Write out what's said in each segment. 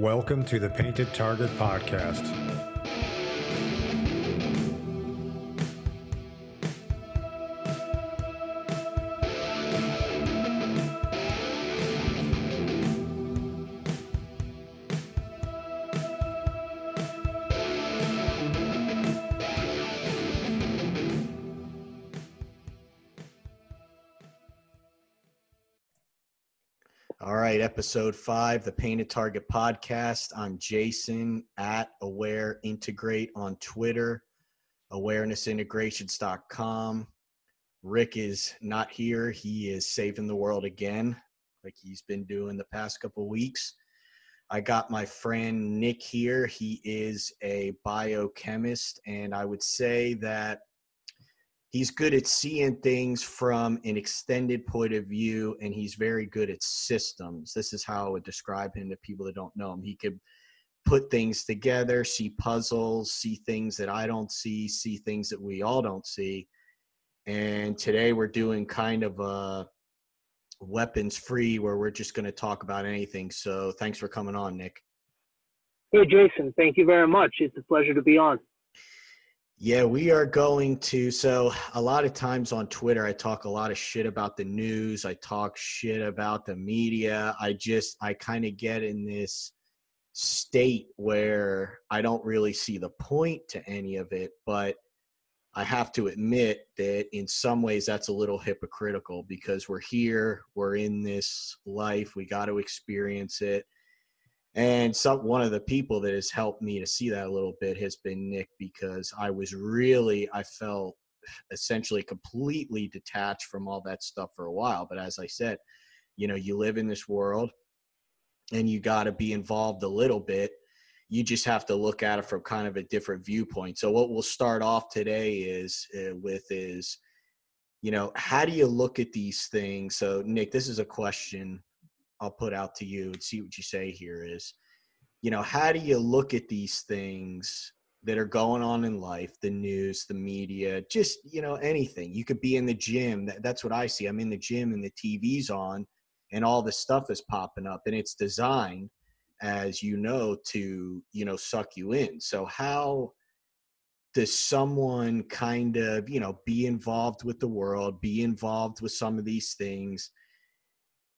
Welcome to the Painted Target Podcast. Episode five, the Painted Target podcast. I'm Jason at Aware Integrate on Twitter, awarenessintegrations.com. Rick is not here. He is saving the world again, like he's been doing the past couple weeks. I got my friend Nick here. He is a biochemist, and I would say that he's good at seeing things from an extended point of view and he's very good at systems. This is how i would describe him to people that don't know him. He could put things together see puzzles see things that i don't see see things that we all don't see. And today we're doing kind of a weapons free where we're just going to talk about anything. So thanks for coming on nick. Hey jason thank you very much. It's a pleasure to be on yeah, we are going to. So, a lot of times on Twitter, I talk a lot of shit about the news. I talk shit about the media. I just, I kind of get in this state where I don't really see the point to any of it. But I have to admit that in some ways that's a little hypocritical because we're here, we're in this life, we got to experience it and some one of the people that has helped me to see that a little bit has been Nick because I was really I felt essentially completely detached from all that stuff for a while. But as I said, you know, you live in this world and you got to be involved a little bit. You just have to look at it from kind of a different viewpoint. So what we'll start off today is uh, with is you know, how do you look at these things? So Nick, this is a question I'll put out to you and see what you say here is, you know, how do you look at these things that are going on in life, the news, the media, just, you know, anything. You could be in the gym. That, that's what I see. I'm in the gym and the TV's on and all this stuff is popping up and it's designed as you know to, you know, suck you in. So how does someone kind of, you know, be involved with the world, be involved with some of these things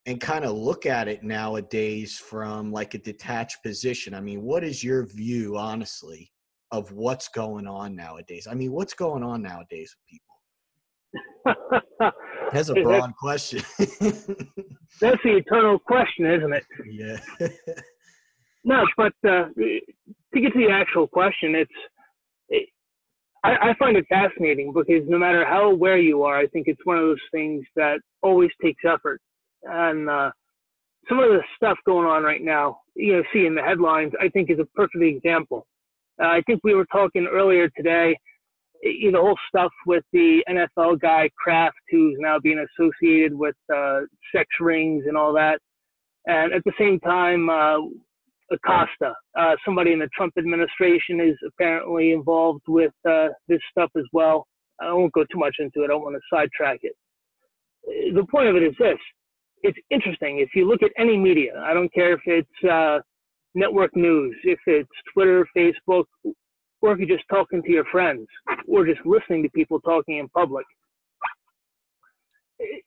and kind of look at it nowadays from like a detached position. I mean, what is your view, honestly, of what's going on nowadays? I mean, what's going on nowadays with people? That's a broad question. that's the eternal question, isn't it? Yeah. no, but uh, to get to the actual question, it's it, I, I find it fascinating because no matter how aware you are, I think it's one of those things that always takes effort and uh, some of the stuff going on right now, you know, seeing the headlines, I think is a perfect example. Uh, I think we were talking earlier today, you know, the whole stuff with the NFL guy Kraft, who's now being associated with uh, sex rings and all that, and at the same time, uh, Acosta, uh, somebody in the Trump administration, is apparently involved with uh, this stuff as well. I won't go too much into it. I don't want to sidetrack it. The point of it is this: it's interesting. If you look at any media, I don't care if it's uh, network news, if it's Twitter, Facebook, or if you're just talking to your friends, or just listening to people talking in public.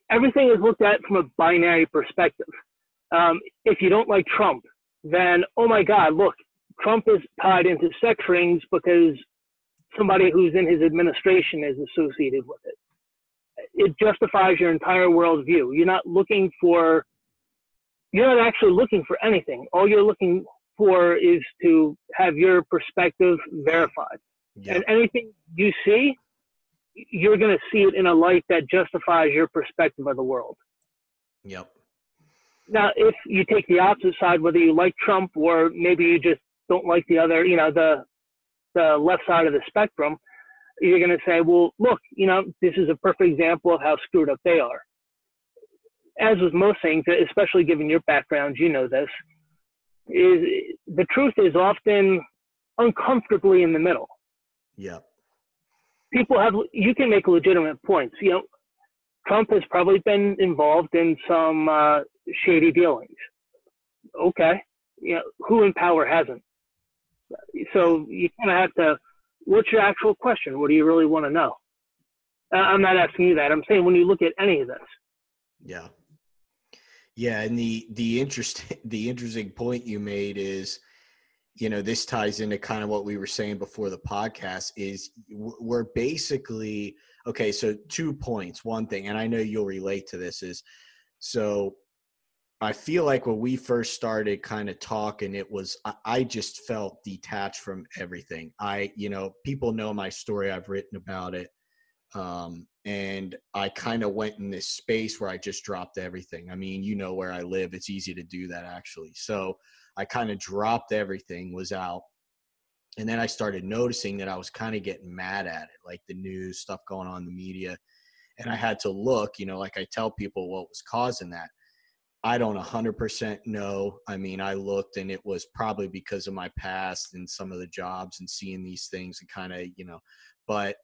Everything is looked at from a binary perspective. Um, if you don't like Trump, then oh my God, look, Trump is tied into sex rings because somebody who's in his administration is associated with it it justifies your entire worldview. You're not looking for, you're not actually looking for anything. All you're looking for is to have your perspective verified. Yep. And anything you see, you're going to see it in a light that justifies your perspective of the world. Yep. Now, if you take the opposite side, whether you like Trump or maybe you just don't like the other, you know, the the left side of the spectrum, you're going to say, well, look, you know, this is a perfect example of how screwed up they are. As with most things, especially given your background, you know this, is the truth is often uncomfortably in the middle. Yeah. People have, you can make legitimate points. You know, Trump has probably been involved in some uh, shady dealings. Okay. you know, who in power hasn't? So you kind of have to. What's your actual question? What do you really want to know? I'm not asking you that. I'm saying when you look at any of this. Yeah. Yeah, and the the interesting the interesting point you made is, you know, this ties into kind of what we were saying before the podcast. Is we're basically okay. So two points. One thing, and I know you'll relate to this is, so I feel like when we first started kind of talking, it was I just felt detached from everything. I, you know, people know my story. I've written about it. Um, and I kind of went in this space where I just dropped everything. I mean, you know where I live; it's easy to do that actually. So I kind of dropped everything, was out, and then I started noticing that I was kind of getting mad at it, like the news stuff going on in the media, and I had to look. You know, like I tell people what was causing that. I don't 100% know. I mean, I looked and it was probably because of my past and some of the jobs and seeing these things and kind of, you know, but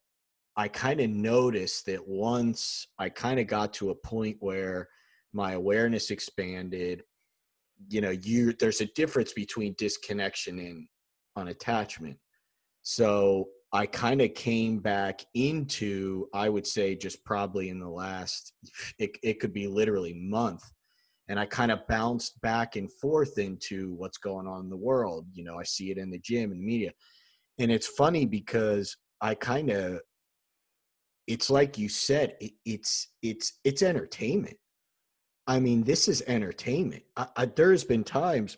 I kind of noticed that once I kind of got to a point where my awareness expanded, you know, you there's a difference between disconnection and unattachment. So I kind of came back into, I would say, just probably in the last, it, it could be literally month. And I kind of bounced back and forth into what's going on in the world. You know, I see it in the gym and media. And it's funny because I kind of it's like you said it, it's it's it's entertainment i mean this is entertainment I, I, there's been times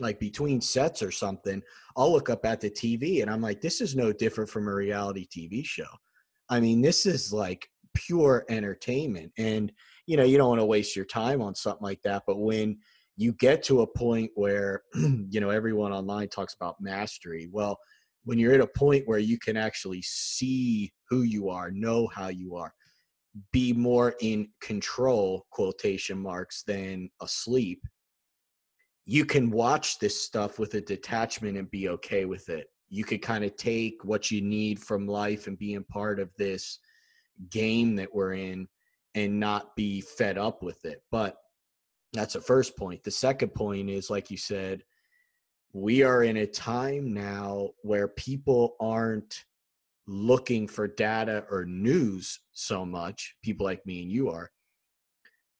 like between sets or something i'll look up at the tv and i'm like this is no different from a reality tv show i mean this is like pure entertainment and you know you don't want to waste your time on something like that but when you get to a point where you know everyone online talks about mastery well when you're at a point where you can actually see who you are, know how you are, be more in control, quotation marks, than asleep, you can watch this stuff with a detachment and be okay with it. You could kind of take what you need from life and being part of this game that we're in and not be fed up with it. But that's the first point. The second point is, like you said, we are in a time now where people aren't looking for data or news so much, people like me and you are,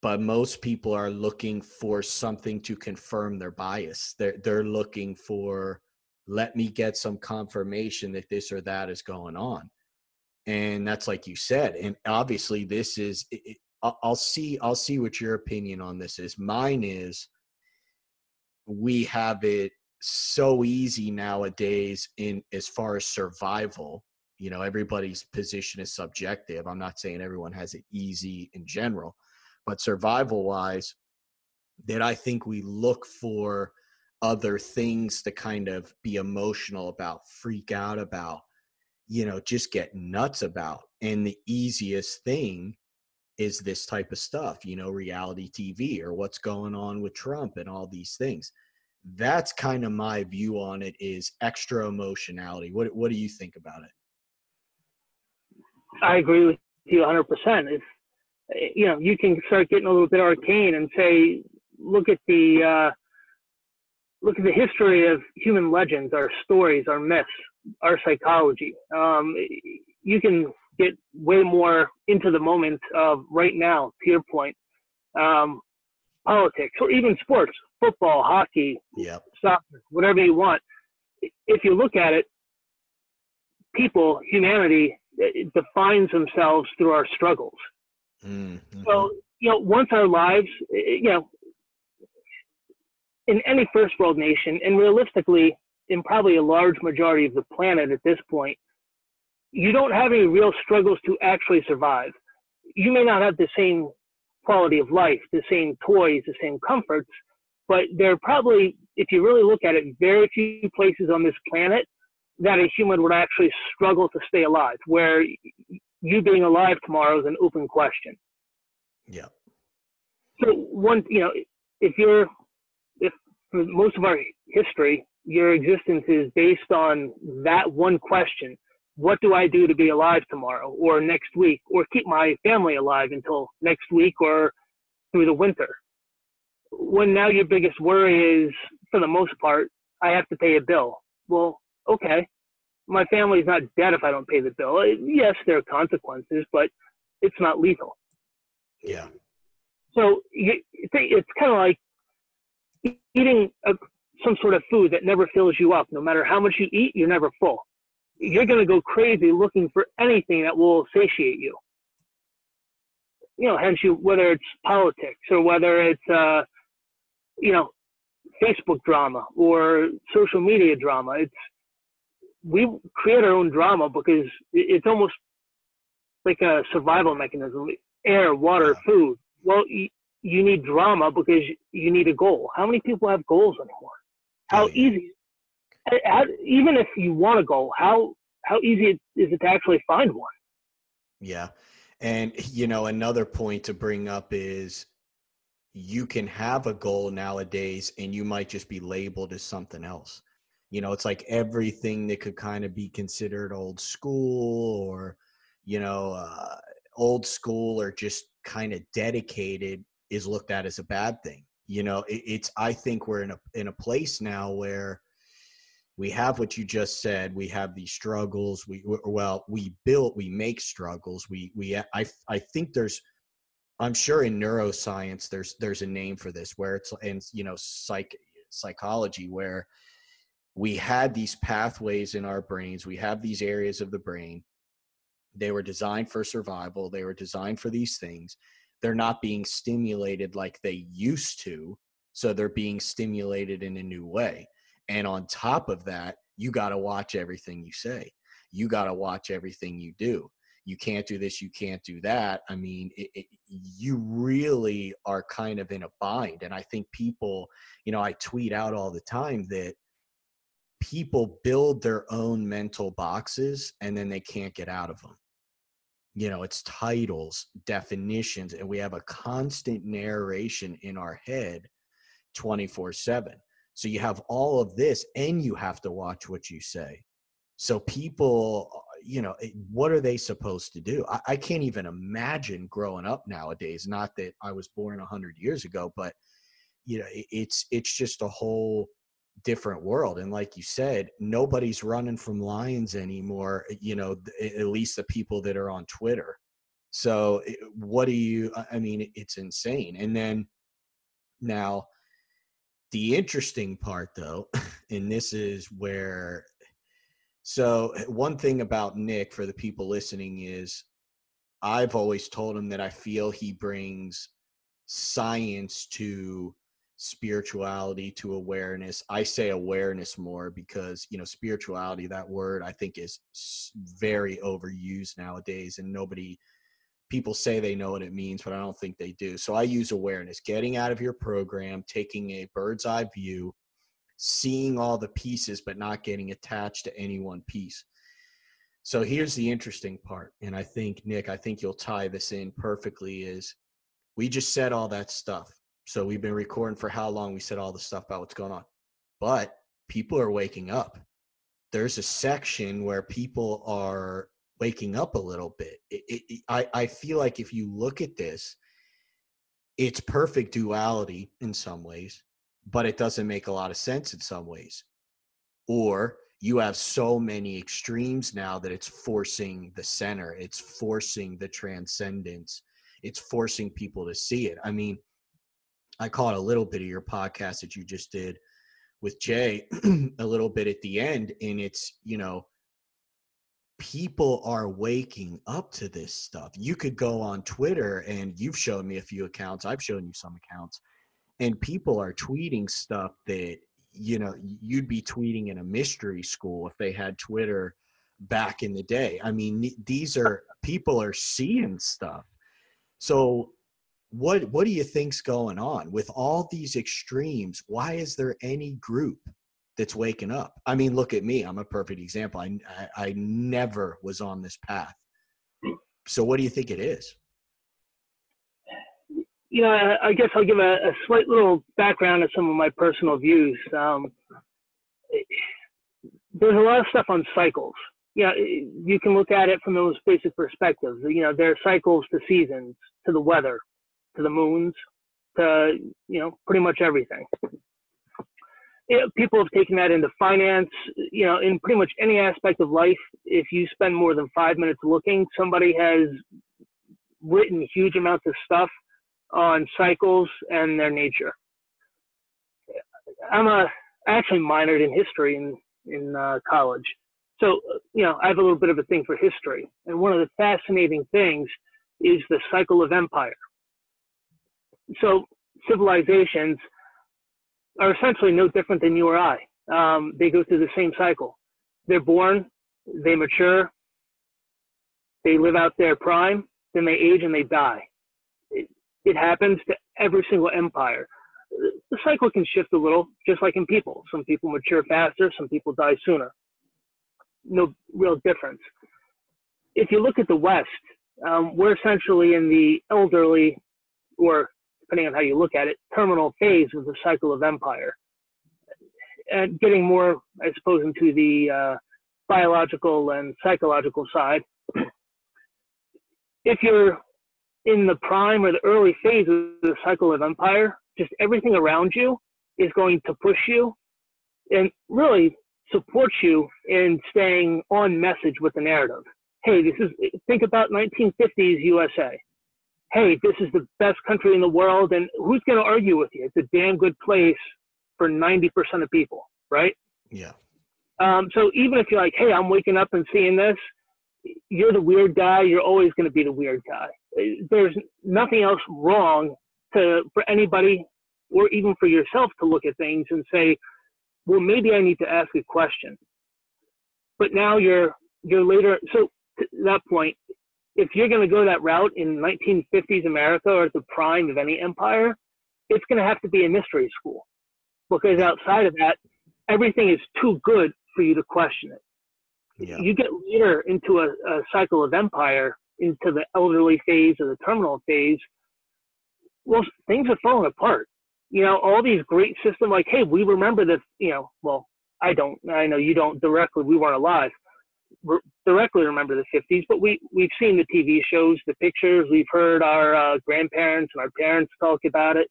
but most people are looking for something to confirm their bias. They're, they're looking for, let me get some confirmation that this or that is going on. And that's like you said. And obviously, this is, it, I'll see, I'll see what your opinion on this is. Mine is, we have it so easy nowadays in as far as survival you know everybody's position is subjective i'm not saying everyone has it easy in general but survival wise that i think we look for other things to kind of be emotional about freak out about you know just get nuts about and the easiest thing is this type of stuff you know reality tv or what's going on with trump and all these things. That's kind of my view on it is extra emotionality. What what do you think about it? I agree with you 100% if you know you can start getting a little bit arcane and say look at the uh, look at the history of human legends our stories our myths our psychology um, you can get way more into the moment of right now to your point um, politics or even sports football, hockey, yep. soccer, whatever you want. If you look at it, people, humanity, defines themselves through our struggles. Mm-hmm. So, you know, once our lives, you know, in any first world nation, and realistically, in probably a large majority of the planet at this point, you don't have any real struggles to actually survive. You may not have the same quality of life, the same toys, the same comforts, but there are probably, if you really look at it, very few places on this planet that a human would actually struggle to stay alive, where you being alive tomorrow is an open question. Yeah. So one, you know, if you're, if for most of our history, your existence is based on that one question, what do I do to be alive tomorrow or next week or keep my family alive until next week or through the winter? when now your biggest worry is for the most part, I have to pay a bill. Well, okay, my family's not dead if I don't pay the bill. Uh, yes, there are consequences, but it's not lethal. Yeah. So it's kind of like eating a, some sort of food that never fills you up. No matter how much you eat, you're never full. You're going to go crazy looking for anything that will satiate you. You know, hence you whether it's politics or whether it's uh, you know Facebook drama or social media drama. It's we create our own drama because it's almost like a survival mechanism. Air, water, food. Well, you, you need drama because you need a goal. How many people have goals anymore? How easy? How, even if you want a goal, how how easy is it to actually find one? Yeah, and you know another point to bring up is you can have a goal nowadays and you might just be labeled as something else. You know, it's like everything that could kind of be considered old school or, you know, uh, old school or just kind of dedicated is looked at as a bad thing. You know, it, it's, I think we're in a, in a place now where we have what you just said. We have these struggles. We, well, we built, we make struggles. We, we, I, I think there's, I'm sure in neuroscience there's there's a name for this where it's and you know psych psychology where we had these pathways in our brains we have these areas of the brain they were designed for survival they were designed for these things they're not being stimulated like they used to so they're being stimulated in a new way and on top of that you got to watch everything you say you got to watch everything you do you can't do this, you can't do that. I mean, it, it, you really are kind of in a bind. And I think people, you know, I tweet out all the time that people build their own mental boxes and then they can't get out of them. You know, it's titles, definitions, and we have a constant narration in our head 24 7. So you have all of this and you have to watch what you say. So people uh, you know what are they supposed to do I, I, can't even imagine growing up nowadays not that i was born 100 years ago but you know it, it's it's just a whole different world and like you said nobody's running from lions anymore eh, you know at least the people that are on twitter. So eh, what do you i mean it's insane and then now the interesting part though and this is where so, eh, one thing about Nick for the people listening is I've always told him that I feel he brings science to spirituality to awareness. I say awareness more because, you know, spirituality, that word I think is very overused nowadays and nobody people say they know what it means, but I don't think they do. So I use awareness, getting out of your program, taking a bird's eye view seeing all the pieces but not getting attached to any one piece. So here's the interesting part, and I think Nick, I think you'll tie this in perfectly. Is we just said all that stuff. So we've been recording for how long? We said all the stuff about what's going on, but people are waking up. There's a section where people are waking up a little bit. It, it, I I feel like if you look at this, it's perfect duality in some ways but it doesn't make a lot of sense in some ways. Or you have so many extremes now that it's forcing the center, it's forcing the transcendence, it's forcing people to see it. I mean, I caught a little bit of your podcast that you just did with Jay a little bit at the end, and it's, you know, people are waking up to this stuff. You could go on Twitter and you've shown me a few accounts, I've shown you some accounts and people are tweeting stuff that you know you'd be tweeting in a mystery school if they had twitter back in the day. I mean these are people are seeing stuff. So what what do you think's going on with all these extremes why is there any group that's waking up i mean look at me i'm a perfect example i i, I never was on this path so what do you think it is you know, I, guess I'll give a, a, slight little background of some of my personal views. Um, there's a lot of stuff on cycles. You know, you can look at it from those basic perspectives. You know, there are cycles to seasons, to the weather, to the moons, to you know, pretty much everything. people have taken that into finance. You know, in pretty much any aspect of life, if you spend more than five minutes looking, somebody has written huge amounts of stuff on cycles and their nature. I'm a I actually minored in history in in uh, college, so you know I have a little bit of a thing for history. And one of the fascinating things is the cycle of empire. So civilizations are essentially no different than you or I. Um, they go through the same cycle. They're born, they mature, they live out their prime, then they age and they die. It, it happens to every single empire. The cycle can shift a little, just like in people. Some people mature faster, some people die sooner. No real difference. If you look at the West, um, we're essentially in the elderly, or depending on how you look at it, terminal phase of the cycle of empire. And getting more, I suppose, into the uh, biological and psychological side. if you're in the prime or the early phase of the cycle of empire, just everything around you is going to push you and really support you in staying on message with the narrative. Hey, this is think about 1950s USA hey, this is the best country in the world, and who's going to argue with you? It's a damn good place for 90% of people, right? Yeah. Um, so even if you're like, hey, I'm waking up and seeing this, you're the weird guy. You're always going to be the weird guy. There's nothing else wrong to for anybody or even for yourself to look at things and say, well, maybe I need to ask a question. But now you're you're later. So to that point, if you're going to go that route in 1950s America or at the prime of any empire, it's going to have to be a mystery school because outside of that, everything is too good for you to question it. Yeah. You get later into a, a cycle of empire, into the elderly phase or the terminal phase, well, things are falling apart. You know, all these great systems like, hey, we remember this, you know, well, I don't, I know you don't directly, we weren't alive, re- directly remember the 50s, but we we've seen the TV shows, the pictures, we've heard our uh, grandparents and our parents talk about it.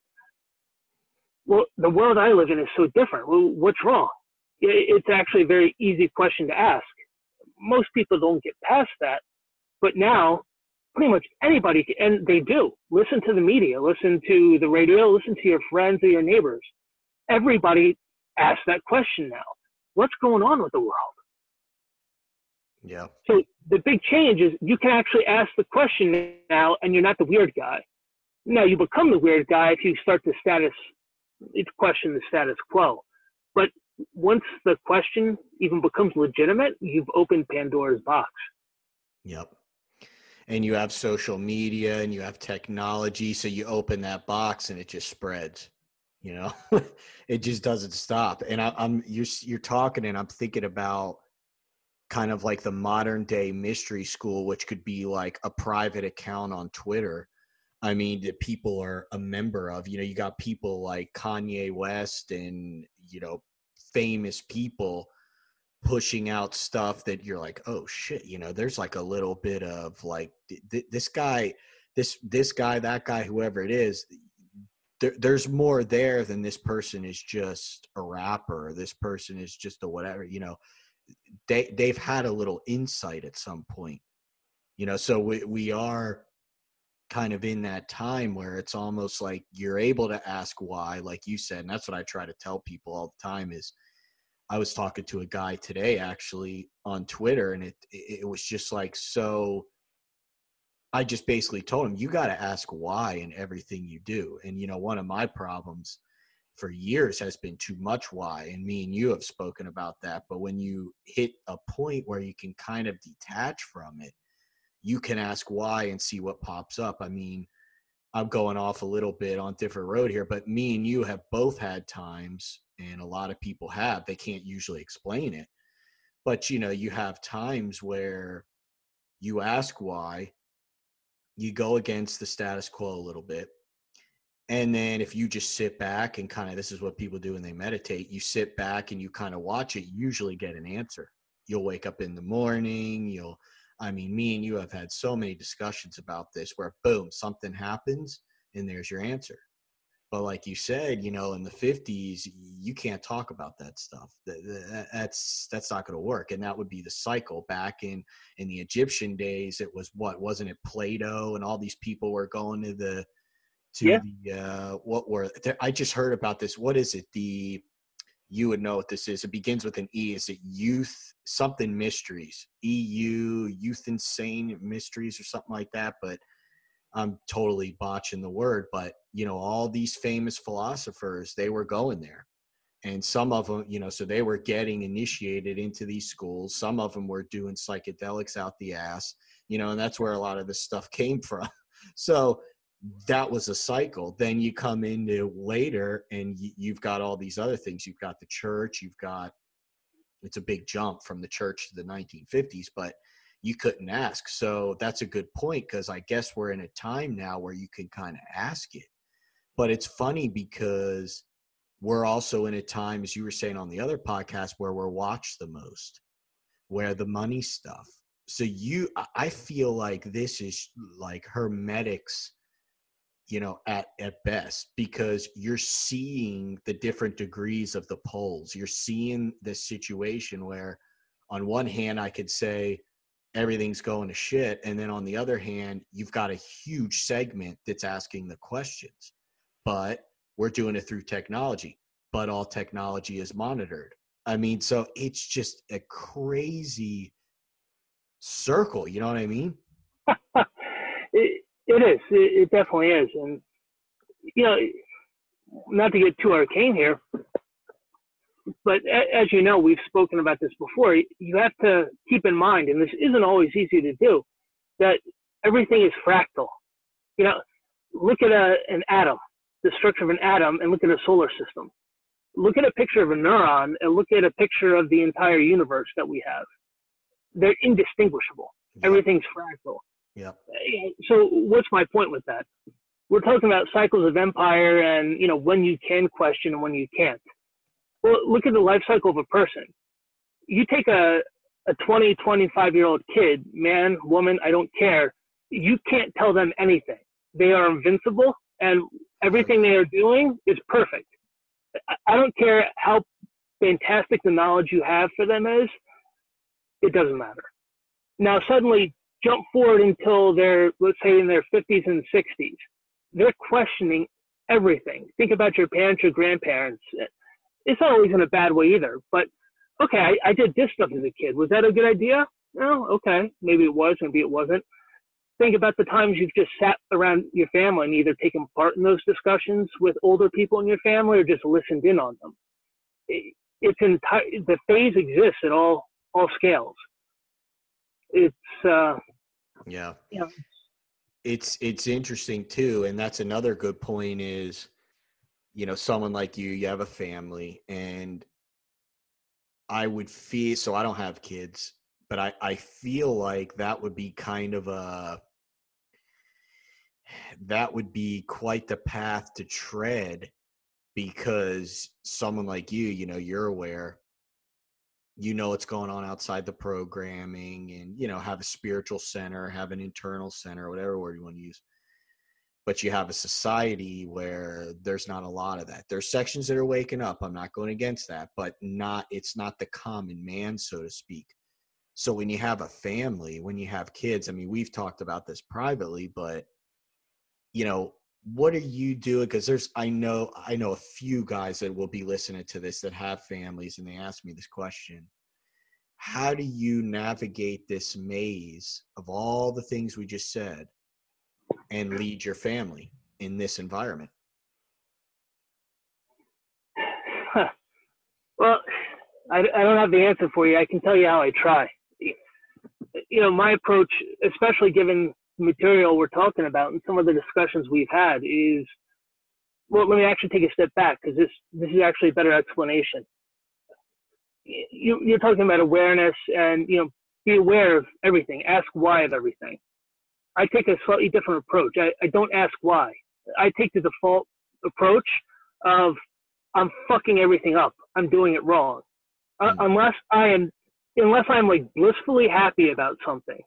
Well, the world I live in is so different. Well, what's wrong? It's actually a very easy question to ask. Most people don't get past that, but now pretty much anybody, and they do, listen to the media, listen to the radio, listen to your friends or your neighbors. Everybody asks that question now. What's going on with the world? Yeah. So the big change is you can actually ask the question now, and you're not the weird guy. Now you become the weird guy if you start to status, it's question the status quo. But once the question even becomes legitimate, you've opened Pandora's box. Yep. And you have social media and you have technology, so you open that box and it just spreads. You know, it just doesn't stop. And I, I'm you're you're talking, and I'm thinking about kind of like the modern day mystery school, which could be like a private account on Twitter. I mean, that people are a member of. You know, you got people like Kanye West and, you know, famous people pushing out stuff that you're like, oh shit, you know, there's like a little bit of like th- this guy, this this guy, that guy, whoever it is. There, there's more there than this person is just a rapper. This person is just a whatever. You know, they they've had a little insight at some point. You know so we, we are kind of in that time where it's almost like you're able to ask why like you said and that's what i try to tell people all the time is i was talking to a guy today actually on twitter and it it was just like so i just basically told him you got to ask why in everything you do. And you know one of my problems for years has been too much why and me and you have spoken about that but when you hit a point where you can kind of detach from it you can ask why and see what pops up. I mean i'm going off a little bit on different road here but me and you have both had times and a lot of people have they can't usually explain it but you know you have times where you ask why you go against the status quo a little bit and then if you just sit back and kind of this is what people do when they meditate, you sit back and you kind of watch it, you usually get an answer. You'll wake up in the morning, you'll I mean, me and you have had so many discussions about this where boom, something happens and there's your answer. but like you said, you know, in the 50s, you can't talk about that stuff. That's that's not going to work, and that would be the cycle. Back in in the Egyptian days, it was what wasn't it Plato and all these people were going to the to yeah. the uh, what were I just heard about this. What is it? The you would know what this is. It begins with an E. Is it Youth something Mysteries? EU Youth Insane Mysteries or something like that. But I'm totally botching the word. But you know, all these famous philosophers, they were going there. And some of them, you know, so they were getting initiated into these schools. Some of them were doing psychedelics out the ass, you know, and that's where a lot of this stuff came from. So that was a cycle. Then you come into later and you've got all these other things. You've got the church, you've got, it's a big jump from the church to the 1950s, but you couldn't ask. So that's a good point because I guess we're in a time now where you can kind of ask it. But it's funny because we're also in a time, as you were saying on the other podcast, where we're watched the most, where the money stuff. So you, I feel like this is like hermetics you know at at best because you're seeing the different degrees of the poles. You're seeing this situation where on one hand i could say everything's going to shit and then on the other hand you've got a huge segment that's asking the questions. But we're doing it through technology but all technology is monitored. I mean so it's just a crazy circle you know what i mean? It, it is. It, it definitely is. And, you know, not to get too arcane here, but as you know, we've spoken about this before. You have to keep in mind, and this isn't always easy to do, that everything is fractal. You know, look at a, an atom, the structure of an atom, and look at a solar system. Look at a picture of a neuron and look at a picture of the entire universe that we have. They're indistinguishable. Everything's fractal. Yeah. So what's my point with that? We're talking about cycles of empire and you know when you can question and when you can't. Well, look at the life cycle of a person. You take a a 20, 25 year old kid, man, woman, I don't care. You can't tell them anything. They are invincible and everything they are doing is perfect. I don't care how fantastic the knowledge you have for them is, it doesn't matter. Now, suddenly jump forward until they're, let's say, in their 50s and 60s. They're questioning everything. Think about your parents, your grandparents. It's not always in a bad way either, but okay, I, I did this stuff as a kid. Was that a good idea? No, okay, maybe it was, maybe it wasn't. Think about the times you've just sat around your family and either taken part in those discussions with older people in your family or just listened in on them. It, it's entire the phase exists at all all scales. It's uh, yeah. It's it's interesting too, and that's another good point is, you know, someone like you, you have a family, and I would feel so I don't have kids, but I, I feel like that would be kind of a that would be quite the path to tread because someone like you, you know, you're aware you know what's going on outside the programming and you know have a spiritual center have an internal center whatever word you want to use. But you have a society where there's not a lot of that. There's sections that are waking up i'm not going against that but not it's not the common man so to speak. So when you have a family when you have kids i mean we've talked about this privately but you know what are you doing? Because there's i know i know a few guys that will be listening to this that have families and they ask me this question. How do you navigate this maze of all the things we just said and lead your family in this environment? Huh. well I, I don't have the answer for you. I can tell you how i try. You know my approach especially given material we're talking about and some of the discussions we've had is well let me actually take a step back because this this is actually a better explanation. You, you're talking about awareness and you know be aware of everything ask why of everything. I take a slightly different approach. I, I don't ask why. I take the default approach of i'm fucking everything up. I'm doing it wrong. Uh, mm. unless i am unless i'm like blissfully happy about something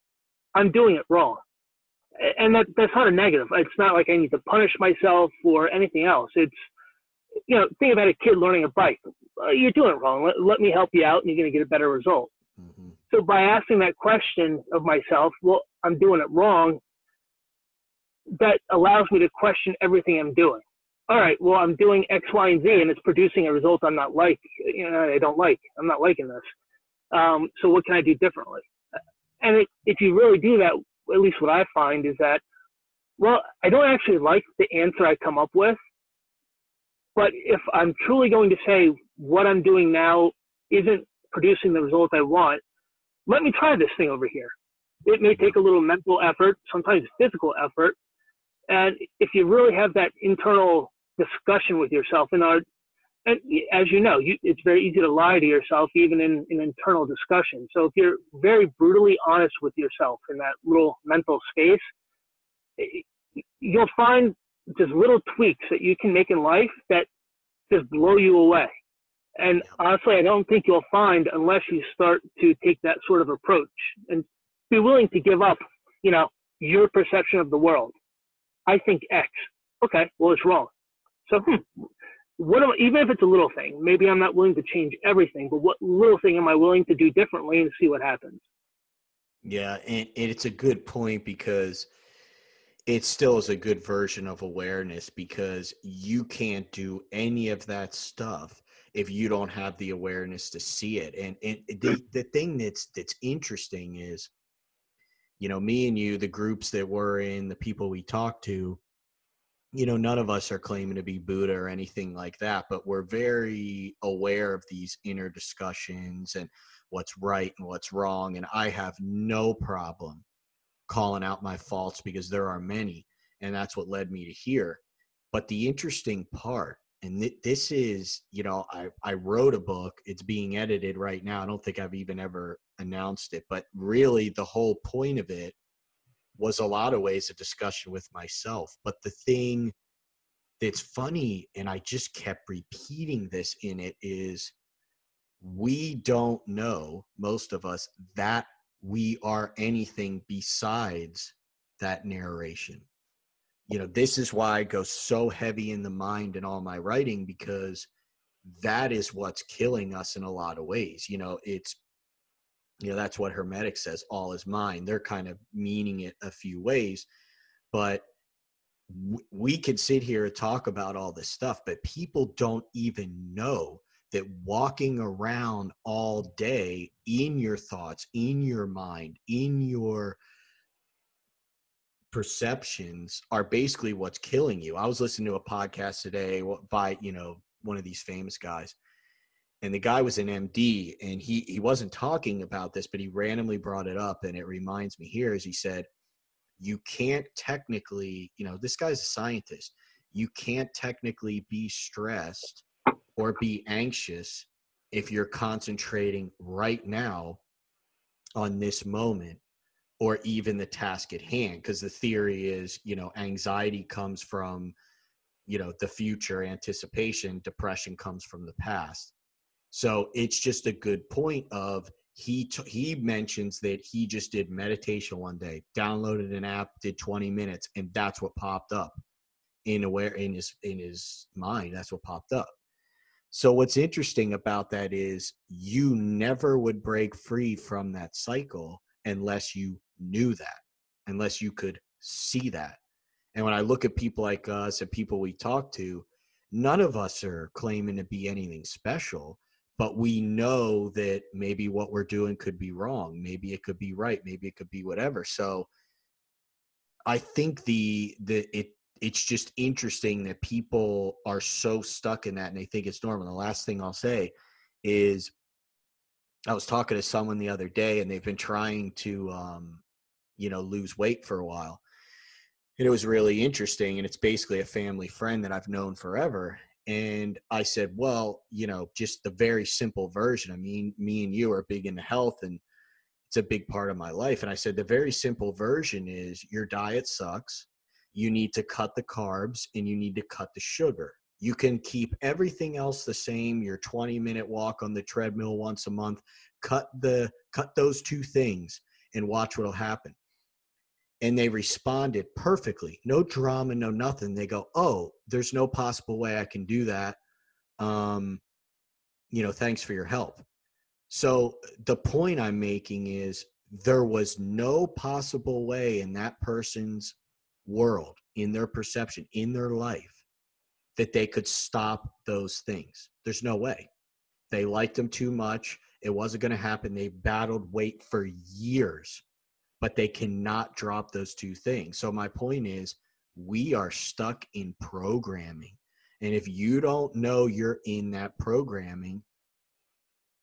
i'm doing it wrong and that that's not a negative. It's not like I need to punish myself or anything else. It's you know, think about a kid learning a bike. Uh, you're doing it wrong. Let, let, me help you out, and you're going to get a better result. Mm-hmm. So by asking that question of myself, well, I'm doing it wrong. That allows me to question everything I'm doing. All right, well, I'm doing X, Y, and Z, and it's producing a result I'm not like. You know, I don't like. I'm not liking this. Um, so what can I do differently? And it, if you really do that, at least what I find is that, well, I don't actually like the answer I come up with, but if I'm truly going to say what I'm doing now isn't producing the result I want, let me try this thing over here. It may take a little mental effort, sometimes physical effort. And if you really have that internal discussion with yourself, and, our, and as you know, you, it's very easy to lie to yourself, even in, in internal discussion. So if you're very brutally honest with yourself in that little mental space, you'll find just little tweaks that you can make in life that just blow you away. And honestly, I don't think you'll find unless you start to take that sort of approach and be willing to give up, you know, your perception of the world. I think X. Okay, well, it's wrong. So, hmm, what am, even if it's a little thing, maybe I'm not willing to change everything, but what little thing am I willing to do differently and see what happens? Yeah, and, and it's a good point because it still is a good version of awareness because you can't do any of that stuff if you don't have the awareness to see it and, and the, the thing that's that's interesting is you know me and you the groups that we're in the people we talk to you know none of us are claiming to be buddha or anything like that but we're very aware of these inner discussions and what's right and what's wrong and i have no problem calling out my faults because there are many and that's what led me to here. But the interesting part and th- this is you know I, I wrote a book it's being edited right now i don't think i've even ever announced it but really the whole point of it was a lot of ways a discussion with myself but the thing that's funny and i just kept repeating this in it is we don't know most of us that we are anything besides that narration. You know, this is why I go so heavy in the mind in all my writing because that is what's killing us in a lot of ways. You know, it's, you know, that's what Hermetic says, all is mind They're kind of meaning it a few ways, but we could sit here and talk about all this stuff, but people don't even know that walking around all day in your thoughts, in your mind, in your perceptions are basically what's killing you. I was listening to a podcast today by, you know, one of these famous guys. And the guy was an MD and he he wasn't talking about this, but he randomly brought it up and it reminds me here as he said, you can't technically, you know, this guy's a scientist. You can't technically be stressed or be anxious if you're concentrating right now on this moment or even the task at hand because the theory is you know anxiety comes from you know the future anticipation depression comes from the past so it's just a good point of he t- he mentions that he just did meditation one day downloaded an app did 20 minutes and that's what popped up in aware in his in his mind that's what popped up so what's interesting about that is you never would break free from that cycle unless you knew that, unless you could see that. And when I look at people like us and people we talk to, none of us are claiming to be anything special, but we know that maybe what we're doing could be wrong. Maybe it could be right. Maybe it could be whatever. So I think the the it it's just interesting that people are so stuck in that and they think it's normal. The last thing I'll say is I was talking to someone the other day and they've been trying to um, you know, lose weight for a while. And it was really interesting. And it's basically a family friend that I've known forever. And I said, well, you know, just the very simple version. I mean, me and you are big into health and it's a big part of my life. And I said, the very simple version is your diet sucks you need to cut the carbs and you need to cut the sugar. You can keep everything else the same, your 20 minute walk on the treadmill once a month, cut the cut those two things and watch what'll happen. And they responded perfectly. No drama no nothing. They go oh there's no possible way i can do that. Um you know thanks for your help. So the point i'm making is there was no possible way in that person's world in their perception in their life that they could stop those things. There's no way. They liked them too much. It wasn't going to happen. They battled weight for years but they cannot drop those two things. So my point is we are stuck in programming. And if you don't know you're in that programming,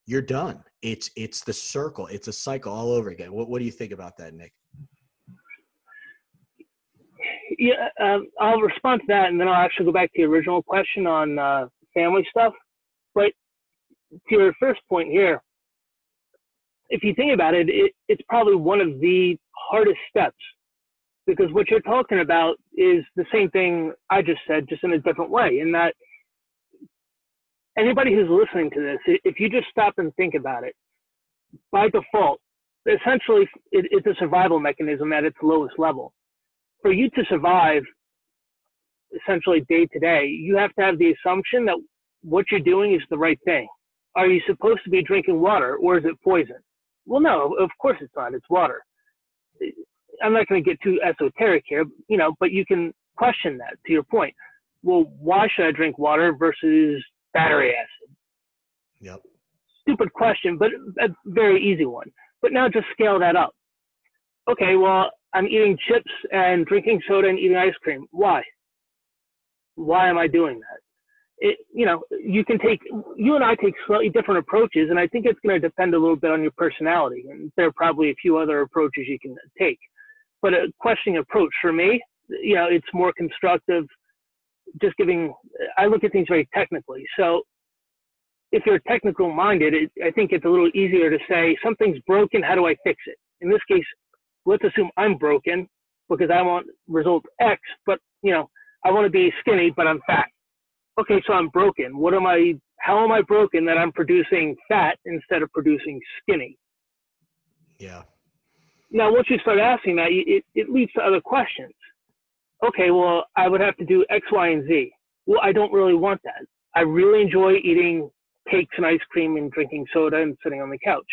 you're done. It's it's the circle. It's a cycle all over again. What what do you think about that, Nick? Yeah, um, I'll respond to that, and then I'll actually go back to the original question on uh, family stuff. But to your first point here, if you think about it, it, it's probably one of the hardest steps because what you're talking about is the same thing I just said, just in a different way. In that, anybody who's listening to this, if you just stop and think about it, by default, essentially it, it's a survival mechanism at its lowest level. For you to survive, essentially day to day, you have to have the assumption that what you're doing is the right thing. Are you supposed to be drinking water or is it poison? Well, no, of course it's not. It's water. I'm not going to get too esoteric here, you know, but you can question that to your point. Well, why should I drink water versus battery acid? Yep. Stupid question, but a very easy one. But now just scale that up. Okay, well, I'm eating chips and drinking soda and eating ice cream. Why? Why am I doing that? It, you know, you can take, you and I take slightly different approaches, and I think it's going to depend a little bit on your personality. And there are probably a few other approaches you can take. But a questioning approach for me, you know, it's more constructive, just giving, I look at things very technically. So if you're technical minded, it, I think it's a little easier to say something's broken, how do I fix it? In this case, let's assume I'm broken because I want result X, but, you know, I want to be skinny, but I'm fat okay, so I'm broken. What am I, how am I broken that I'm producing fat instead of producing skinny? Yeah. Now, once you start asking that, it, it leads to other questions. Okay, well, I would have to do X, Y, and Z. Well, I don't really want that. I really enjoy eating cakes and ice cream and drinking soda and sitting on the couch.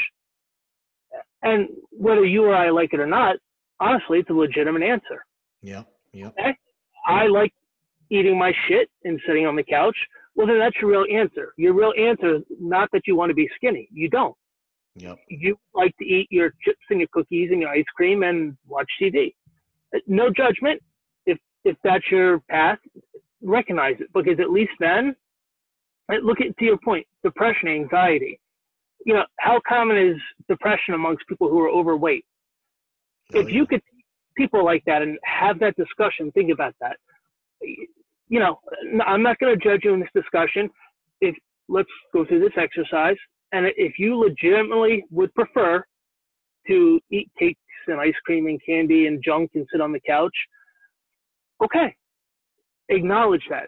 And whether you or I like it or not, honestly, it's a legitimate answer. Yeah. Yeah. Okay? I like eating my shit and sitting on the couch, well, then that's your real answer. Your real answer is not that you want to be skinny. You don't. Yep. You like to eat your chips and your cookies and your ice cream and watch TV. No judgment. If if that's your path, recognize it because at least then, eh, look at to your point, depression, anxiety. You know how common is depression amongst people who are overweight? Oh, if yeah. you could people like that and have that discussion, think about that you know, I'm not going to judge you in this discussion. If let's go through this exercise, and if you legitimately would prefer to eat cakes and ice cream and candy and junk and sit on the couch, okay, acknowledge that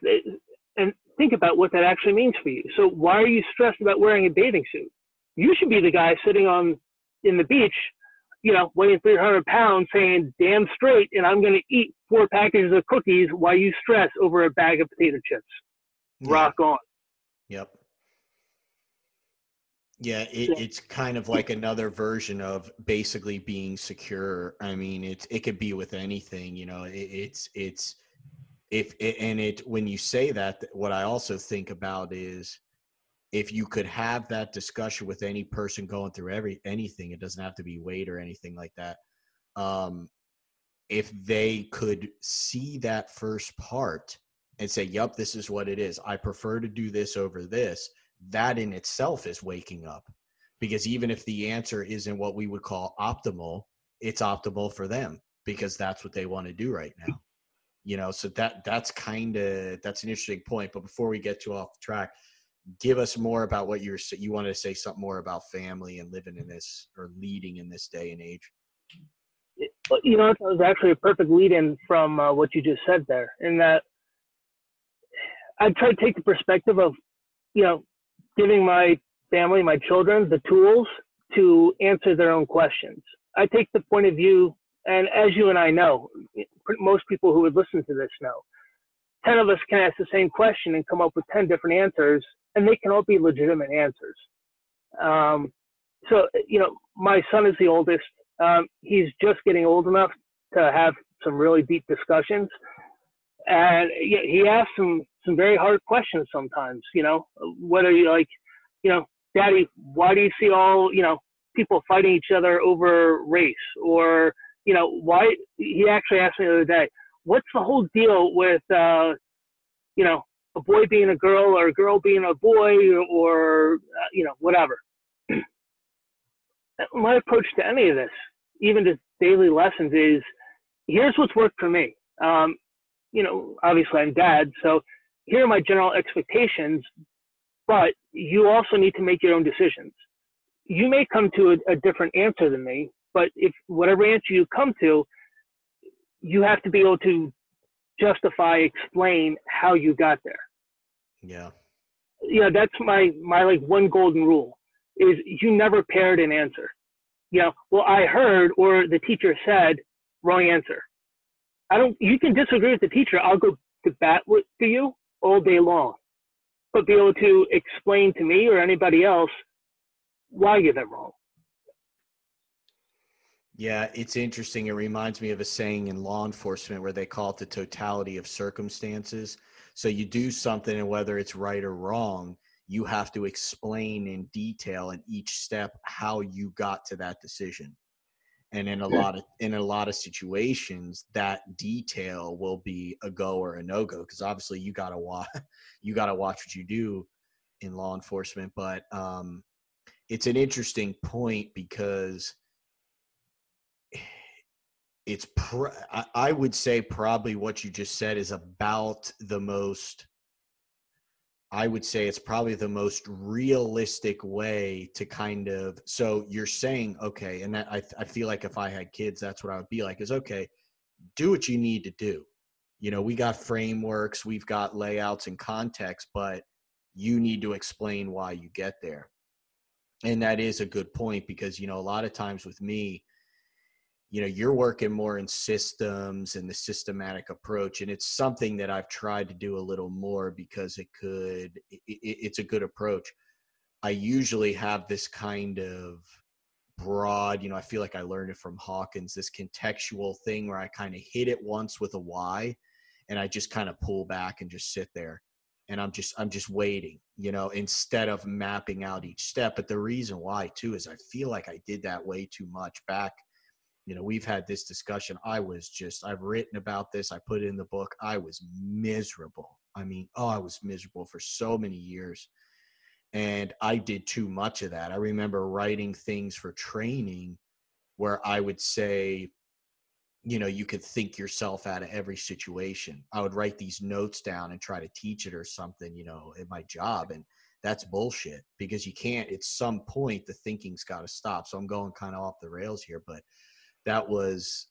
and think about what that actually means for you. So why are you stressed about wearing a bathing suit? You should be the guy sitting on in the beach you know, weighing 300 pounds saying damn straight, and I'm going to eat four packages of cookies while you stress over a bag of potato chips. Yeah. Rock on. Yep. Yeah, it, it's kind of like another version of basically being secure. I mean, it's it could be with anything, you know. It, it's it's if it, and it when you say that, what I also think about is if you could have that discussion with any person going through every anything it doesn't have to be weight or anything like that um, if they could see that first part and say yep this is what it is. I prefer to do this over this that in itself is waking up. Because even if the answer isn't what we would call optimal it's optimal for them because that's what they want to do right now. You know so that that's kind of that's an interesting point but before we get too off track give us more about what you're you wanted to say something more about family and living in this or leading in this day and age? You know it was actually a perfect lead in from uh, what you just said there in that i try to take the perspective of you know giving my family my children the tools to answer their own questions. I take the point of view And as you and I know, most people who would listen to this know, 10 of us can ask the same question and come up with 10 different answers, and they can all be legitimate answers. Um, so, you know, my son is the oldest. Um, he's just getting old enough to have some really deep discussions. And he asks some, some very hard questions sometimes, you know, whether you like, you know, daddy, why do you see all, you know, people fighting each other over race or, you know, why he actually asked me the other day, what's the whole deal with, uh, you know, a boy being a girl or a girl being a boy or, uh, you know, whatever. My approach to any of this, even to daily lessons, is here's what's worked for me. Um, you know, obviously I'm dad, so here are my general expectations, but you also need to make your own decisions. You may come to a, a different answer than me, but if whatever answer you come to, you have to be able to justify, explain how you got there. Yeah. Yeah, that's my my like one golden rule is you never paired an answer. You know, well I heard or the teacher said wrong answer. I don't you can disagree with the teacher. I'll go to bat with to you all day long. But be able to explain to me or anybody else why you're that wrong. Yeah, it's interesting. It reminds me of a saying in law enforcement where they call it the totality of circumstances. So you do something, and whether it's right or wrong, you have to explain in detail in each step how you got to that decision. And in a lot of in a lot of situations, that detail will be a go or a no go because obviously you gotta watch you gotta watch what you do in law enforcement. But um, it's an interesting point because it's pr- I would say probably what you just said is about the most I would say it's probably the most realistic way to kind of so you're saying okay and that I I feel like if I had kids that's what I would be like is okay do what you need to do. You know we got frameworks we've got layouts and context but you need to explain why you get there. And that is a good point because you know a lot of times with me you know you're working more in systems and the systematic approach and it's something that i've tried to do a little more because it could it, it's a good approach. I usually have this kind of broad you know i feel like i learned it from hawkins this contextual thing where i kind of hit it once with a why and i just kind of pull back and just sit there and i'm just i'm just waiting you know instead of mapping out each step. But the reason why too is i feel like i did that way too much back you know we've had this discussion. I was just i've written about this. I put it in the book. I was miserable. I mean oh i was miserable for so many years. And i did too much of that. I remember writing things for training where i would say you know you could think yourself out of every situation. I would write these notes down and try to teach it or something you know in my job and that's bullshit because you can't at some point the thinking's got to stop. So i'm going kind of off the rails here but that was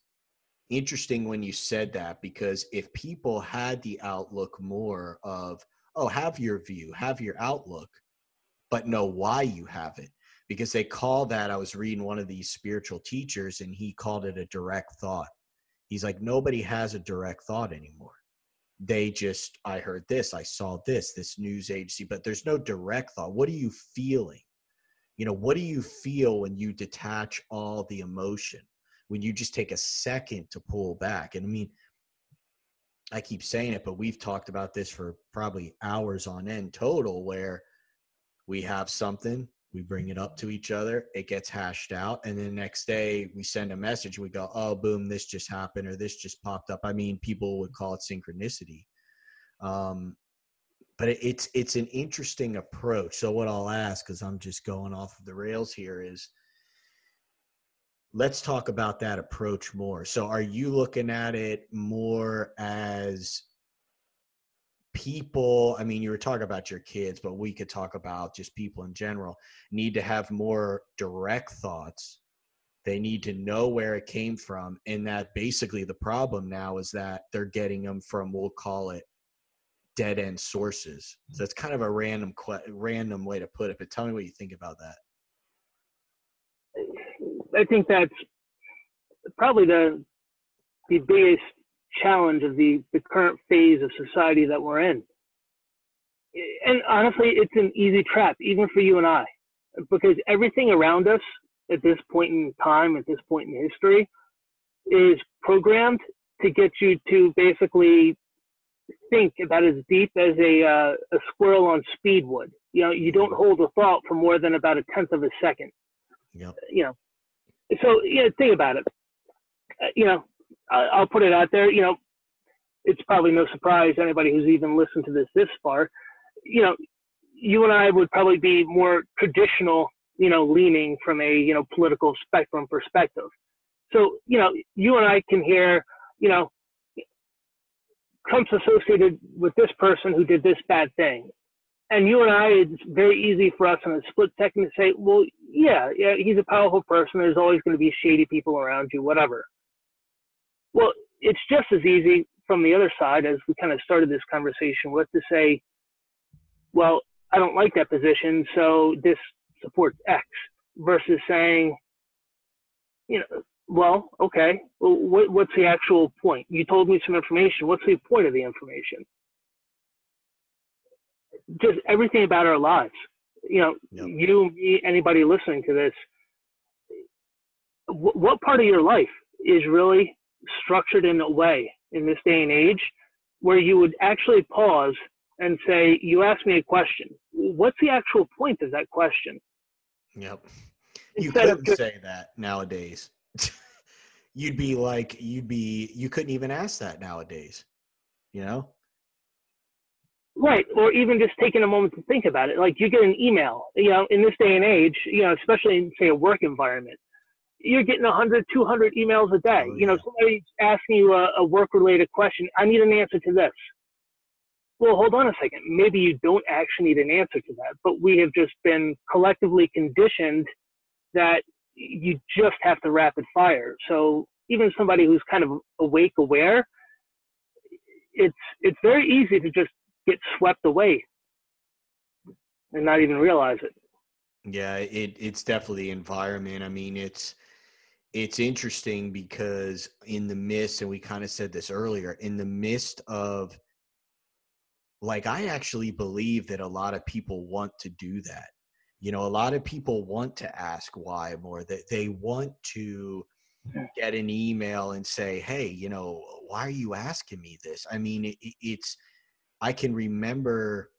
interesting when you said that because if people had the outlook more of oh have your view have your outlook but know why you have it because they call that i was reading one of these spiritual teachers and he called it a direct thought. He's like nobody has a direct thought anymore. They just i heard this i saw this this news agency but there's no direct thought. What are you feeling? You know what do you feel when you detach all the emotion when you just take a second to pull back. And I mean, I keep saying it, but we've talked about this for probably hours on end total where we have something, we bring it up to each other, it gets hashed out, and then the next day we send a message, we go, oh, boom, this just happened or this just popped up. I mean, people would call it synchronicity. Um, but it's it's an interesting approach. So what I'll ask, because I'm just going off of the rails here, is – let's talk about that approach more. So, are you looking at it more as people? I mean, you were talking about your kids, but we could talk about just people in general need to have more direct thoughts. They need to know where it came from. And that basically the problem now is that they're getting them from, we'll call it dead end sources. So it's kind of a random, random way to put it. But tell me what you think about that. I think that's probably the the biggest challenge of the the current phase of society that we're in. And honestly, it's an easy trap, even for you and I, because everything around us at this point in time, at this point in history, is programmed to get you to basically think about as deep as a uh, a squirrel on speed would. You know, you don't hold a thought for more than about a tenth of a second. Yep. You know, so yeah, think about it. Uh, you know, I, I'll put it out there. You know, it's probably no surprise anybody who's even listened to this this far. You know, you and I would probably be more traditional, you know, leaning from a you know political spectrum perspective. So you know, you and I can hear, you know, Trump's associated with this person who did this bad thing. And you and I, it's very easy for us in a split second to say, well, yeah, yeah, he's a powerful person. There's always going to be shady people around you, whatever. Well, it's just as easy from the other side, as we kind of started this conversation with, to say, well, I don't like that position, so this supports X, versus saying, you know, well, okay. Well, what, what's the actual point? You told me some information. What's the point of the information? Just everything about our lives. You know, yep. you, me, anybody listening to this. W- what part of your life is really structured in a way in this day and age where you would actually pause and say, "You asked me a question. What's the actual point of that question?" Yep. You couldn't just, say that nowadays. you'd be like you'd be you couldn't even ask that nowadays you know right or even just taking a moment to think about it like you get an email you know in this day and age you know especially in say a work environment you're getting 100 200 emails a day. Oh, you know somebody's asking you a, a work related question i need an answer to this. Well hold on a second maybe you don't actually need an answer to that but we have just been collectively conditioned that you just have to rapid fire. So even somebody who's kind of awake, aware, it's it's very easy to just get swept away and not even realize it. Yeah, it it's definitely the environment. I mean, it's it's interesting because in the midst, and we kind of said this earlier, in the midst of like I actually believe that a lot of people want to do that you know a lot of people want to ask why more that they want to get an email and say hey you know why are you asking me this i mean it, it's i can remember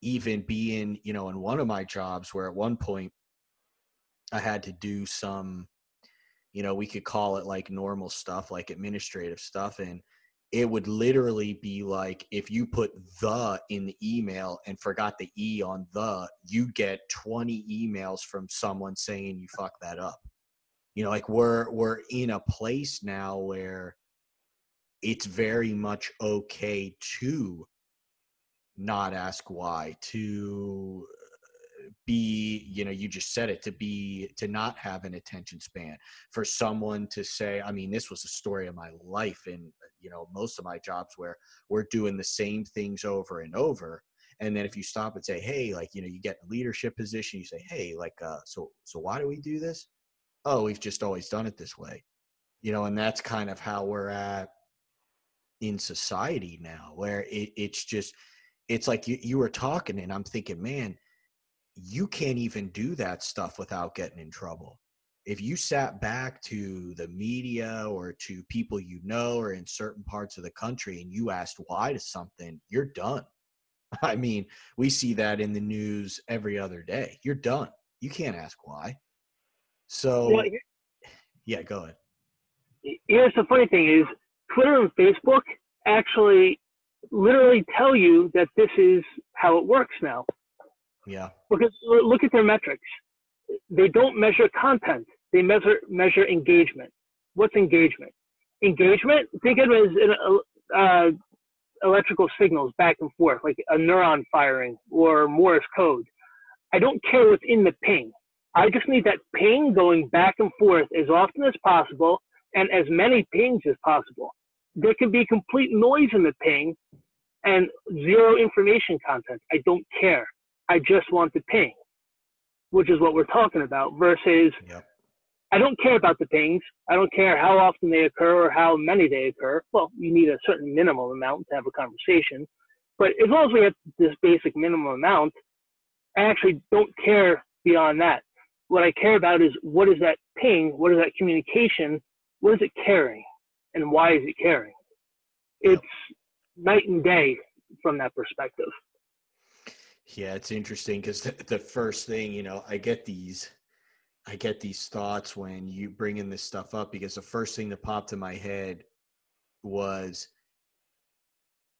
even being you know in one of my jobs where at one point i had to do some you know we could call it like normal stuff like administrative stuff. And it would literally be like if you put the in the email and forgot the e on the you get 20 emails from someone saying you fuck that up. You know like we're we're in a place now where it's very much okay to not ask why to be you know you just said it to be to not have an attention span. For someone to say i mean this was a story of my life and you know most of my jobs where we're doing the same things over and over and then if you stop and say hey like you know you get a leadership position you say hey like uh so so why do we do this? Oh we've just always done it this way. You know and that's kind of how we're at in society now where it, it's just it's like you, you were talking and i'm thinking man you can't even do that stuff without getting in trouble. If you sat back to the media or to people you know or in certain parts of the country and you asked why to something, you're done. I mean, we see that in the news every other day. You're done. You can't ask why. So, well, yeah, go ahead. Here's the funny thing is Twitter and Facebook actually literally tell you that this is how it works now. Yeah. Because look at their metrics. They don't measure content. They measure measure engagement. What's engagement? Engagement. Think of it as an, uh, electrical signals back and forth, like a neuron firing or Morse code. I don't care what's in the ping. I just need that ping going back and forth as often as possible and as many pings as possible. There can be complete noise in the ping and zero information content. I don't care. I just want the ping, which is what we're talking about, versus yep. I don't care about the pings. I don't care how often they occur or how many they occur. Well, you need a certain minimum amount to have a conversation. But as long as we have this basic minimum amount, I actually don't care beyond that. What I care about is what is that ping? What is that communication? What is it carrying? And why is it caring? It's night and day from that perspective. Yeah, it's interesting because the, the first thing, you know, I get these I get these thoughts when you bring in this stuff up because the first thing that popped in my head was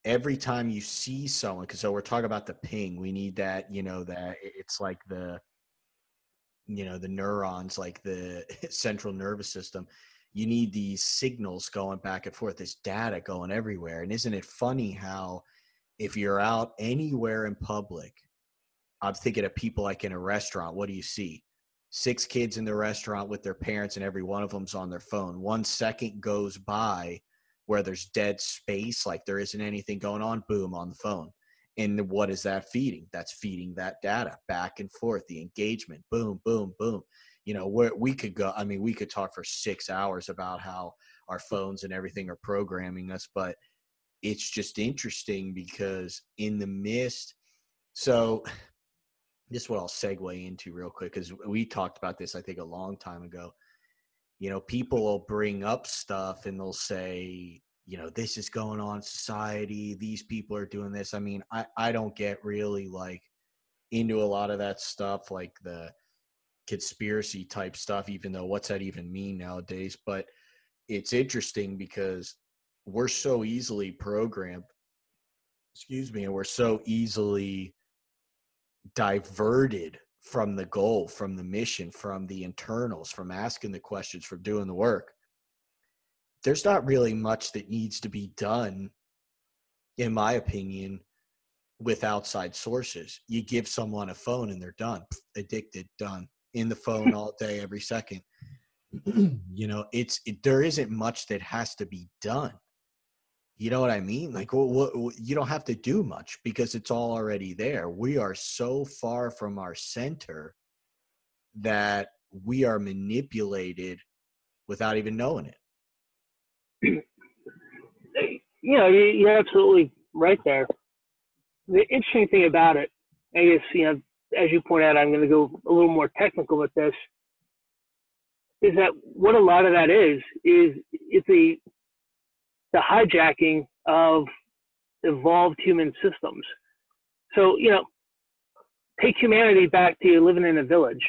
every time you see someone because so we're talking about the ping we need that you know that it's like the you know the neurons like the central nervous system you need these signals going back and forth this data going everywhere and isn't it funny how if you're out anywhere in public i'm thinking of people like in a restaurant what do you see? Six kids in the restaurant with their parents and every one of them's on their phone. One second goes by where there's dead space like there isn't anything going on boom on the phone. And what is that feeding? That's feeding that data back and forth the engagement boom boom boom you know where we could go i mean we could talk for six hours about how our phones and everything are programming us but it's just interesting because in the midst so this is what I'll segue into real quick because we talked about this, I think, a long time ago. You know, people will bring up stuff and they'll say, you know, this is going on society. These people are doing this. I mean, I, I don't get really like into a lot of that stuff, like the conspiracy type stuff, even though what's that even mean nowadays? But it's interesting because we're so easily programmed, excuse me, and we're so easily diverted from the goal, from the mission, from the internals, from asking the questions, from doing the work. There's not really much that needs to be done, in my opinion, with outside sources. You give someone a phone and they're done, addicted, done, in the phone all day, every second. you know, it's it, there isn't much that has to be done. You know what I mean? Like, what, what, you don't have to do much because it's all already there. We are so far from our center that we are manipulated without even knowing it. You know, you're absolutely right there. The interesting thing about it, I guess, you know, as you point out, I'm going to go a little more technical with this, is that what a lot of that is, is it's a the hijacking of evolved human systems. So, you know, take humanity back to living in a village.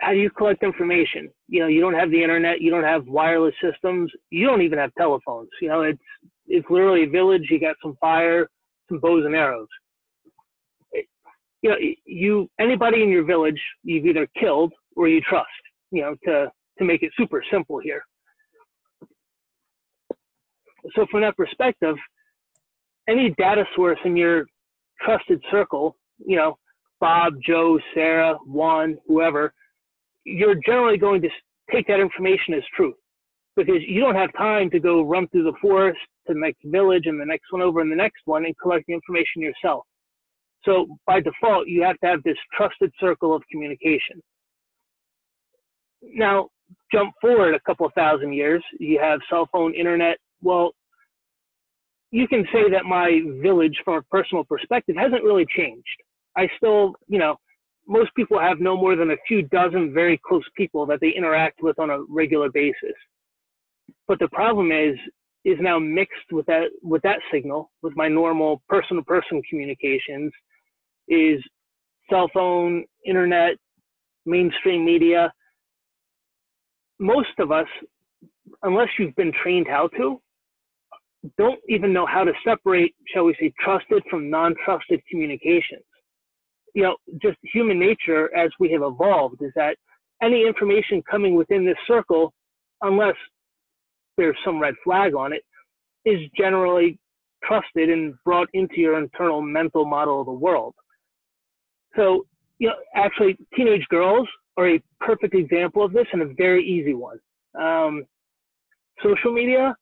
How do you collect information? You know, you don't have the internet, you don't have wireless systems, you don't even have telephones. You know, it's it's literally a village. You got some fire, some bows and arrows. You know, you anybody in your village, you've either killed or you trust. You know, to to make it super simple here so from that perspective, any data source in your trusted circle, you know, Bob, Joe, Sarah, Juan, whoever, you're generally going to take that information as truth because you don't have time to go run through the forest to the next village and the next one over and the next one and collect the information yourself. So by default, you have to have this trusted circle of communication. Now, jump forward a couple thousand years, you have cell phone, internet, well, you can say that my village, from a personal perspective, hasn't really changed. I still, you know, most people have no more than a few dozen very close people that they interact with on a regular basis. But the problem is, is now mixed with that with that signal, with my normal person-to-person communications, is cell phone, internet, mainstream media. Most of us, unless you've been trained how to, don't even know how to separate, shall we say, trusted from non-trusted communications. You know, just human nature as we have evolved is that any information coming within this circle, unless there's some red flag on it, is generally trusted and brought into your internal mental model of the world. So, you know, actually, teenage girls are a perfect example of this and a very easy one. Um, social media,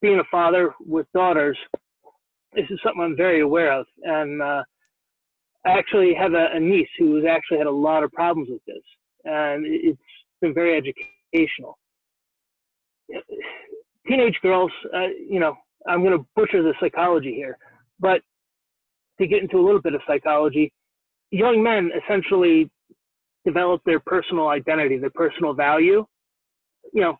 being a father with daughters, this is something I'm very aware of. And uh, I actually have a, a, niece who has actually had a lot of problems with this. and it's been very educational. Teenage girls, uh, you know, I'm going to butcher the psychology here, but to get into a little bit of psychology, young men essentially develop their personal identity, their personal value, you know,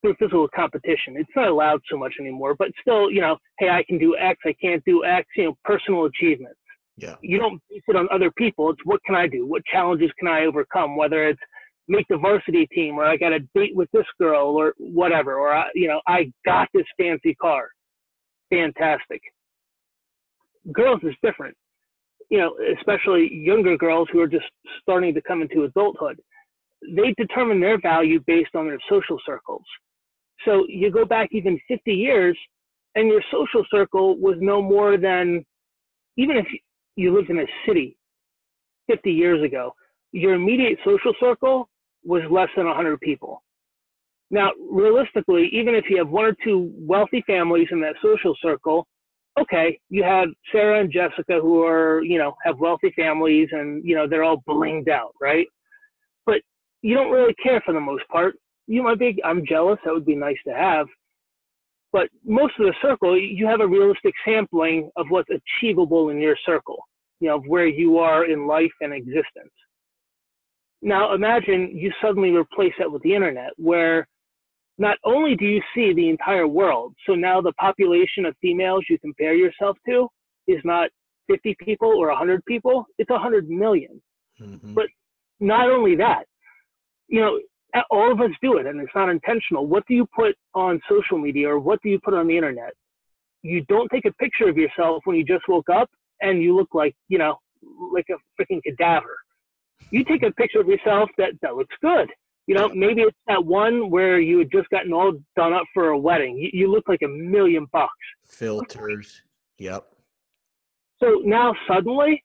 through physical competition. It's not allowed so much anymore, but still, you know, hey, I can do X, I can't do X, you know, personal achievements. Yeah. You don't base it on other people. It's what can I do? What challenges can I overcome? Whether it's make the varsity team or I got a date with this girl or whatever, or I, you know, I got this fancy car. Fantastic. Girls is different. You know, especially younger girls who are just starting to come into adulthood. They determine their value based on their social circles. So you go back even 50 years and your social circle was no more than, even if you lived in a city 50 years ago, your immediate social circle was less than 100 people. Now, realistically, even if you have one or two wealthy families in that social circle, okay, you have Sarah and Jessica who are, you know, have wealthy families and, you know, they're all blinged out, right? But you don't really care for the most part. You might be, I'm jealous, that would be nice to have. But most of the circle, you have a realistic sampling of what's achievable in your circle, you know, of where you are in life and existence. Now imagine you suddenly replace that with the internet, where not only do you see the entire world, so now the population of females you compare yourself to is not 50 people or 100 people, it's 100 million. Mm-hmm. But not only that, you know, all of us do it and it's not intentional. What do you put on social media or what do you put on the internet? You don't take a picture of yourself when you just woke up and you look like, you know, like a freaking cadaver. You take a picture of yourself that, that looks good. You know, maybe it's that one where you had just gotten all done up for a wedding. You, you look like a million bucks. Filters. Yep. So now suddenly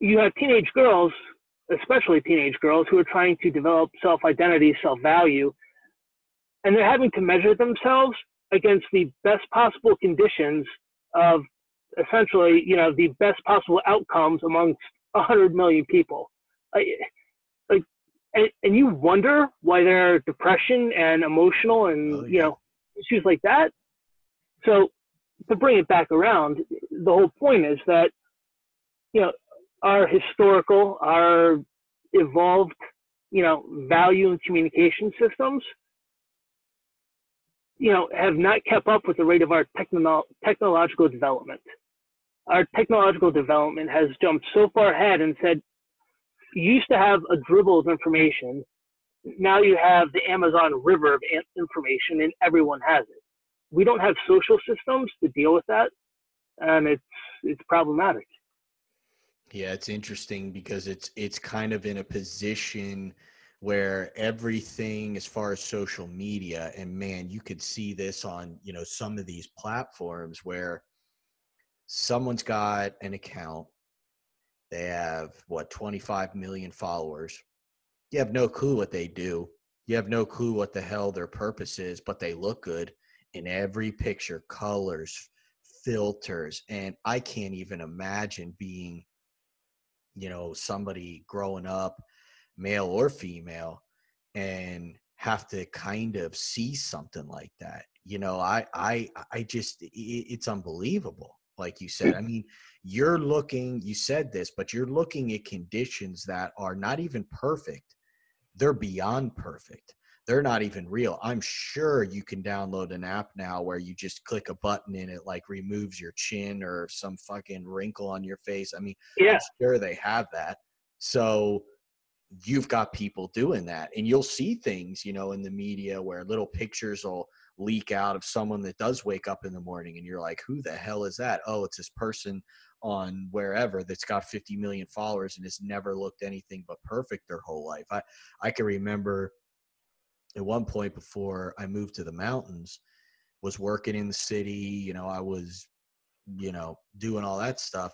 you have teenage girls especially teenage girls who are trying to develop self identity, self value, and they're having to measure themselves against the best possible conditions of essentially, you know, the best possible outcomes amongst 100 million people. Like and, and you wonder why there are depression and emotional and, oh, yeah. you know, issues like that. So to bring it back around, the whole point is that, you know, our historical, our evolved, you know, value and communication systems, you know, have not kept up with the rate of our technolo- technological development. Our technological development has jumped so far ahead and said, you used to have a dribble of information. Now you have the Amazon river of information and everyone has it. We don't have social systems to deal with that. And it's, it's problematic. Yeah, it's interesting because it's it's kind of in a position where everything as far as social media and man, you could see this on, you know, some of these platforms where someone's got an account they have what 25 million followers. You have no clue what they do. You have no clue what the hell their purpose is, but they look good in every picture, colors, filters, and I can't even imagine being you know somebody growing up male or female and have to kind of see something like that you know i i i just it's unbelievable like you said i mean you're looking you said this but you're looking at conditions that are not even perfect they're beyond perfect they're not even real. I'm sure you can download an app now where you just click a button and it like removes your chin or some fucking wrinkle on your face. I mean, yeah. I'm sure they have that. So you've got people doing that and you'll see things, you know, in the media where little pictures will leak out of someone that does wake up in the morning and you're like, who the hell is that? Oh, it's this person on wherever that's got 50 million followers and has never looked anything but perfect their whole life. I, I can remember at one point before I moved to the mountains was working in the city, you know, I was, you know, doing all that stuff.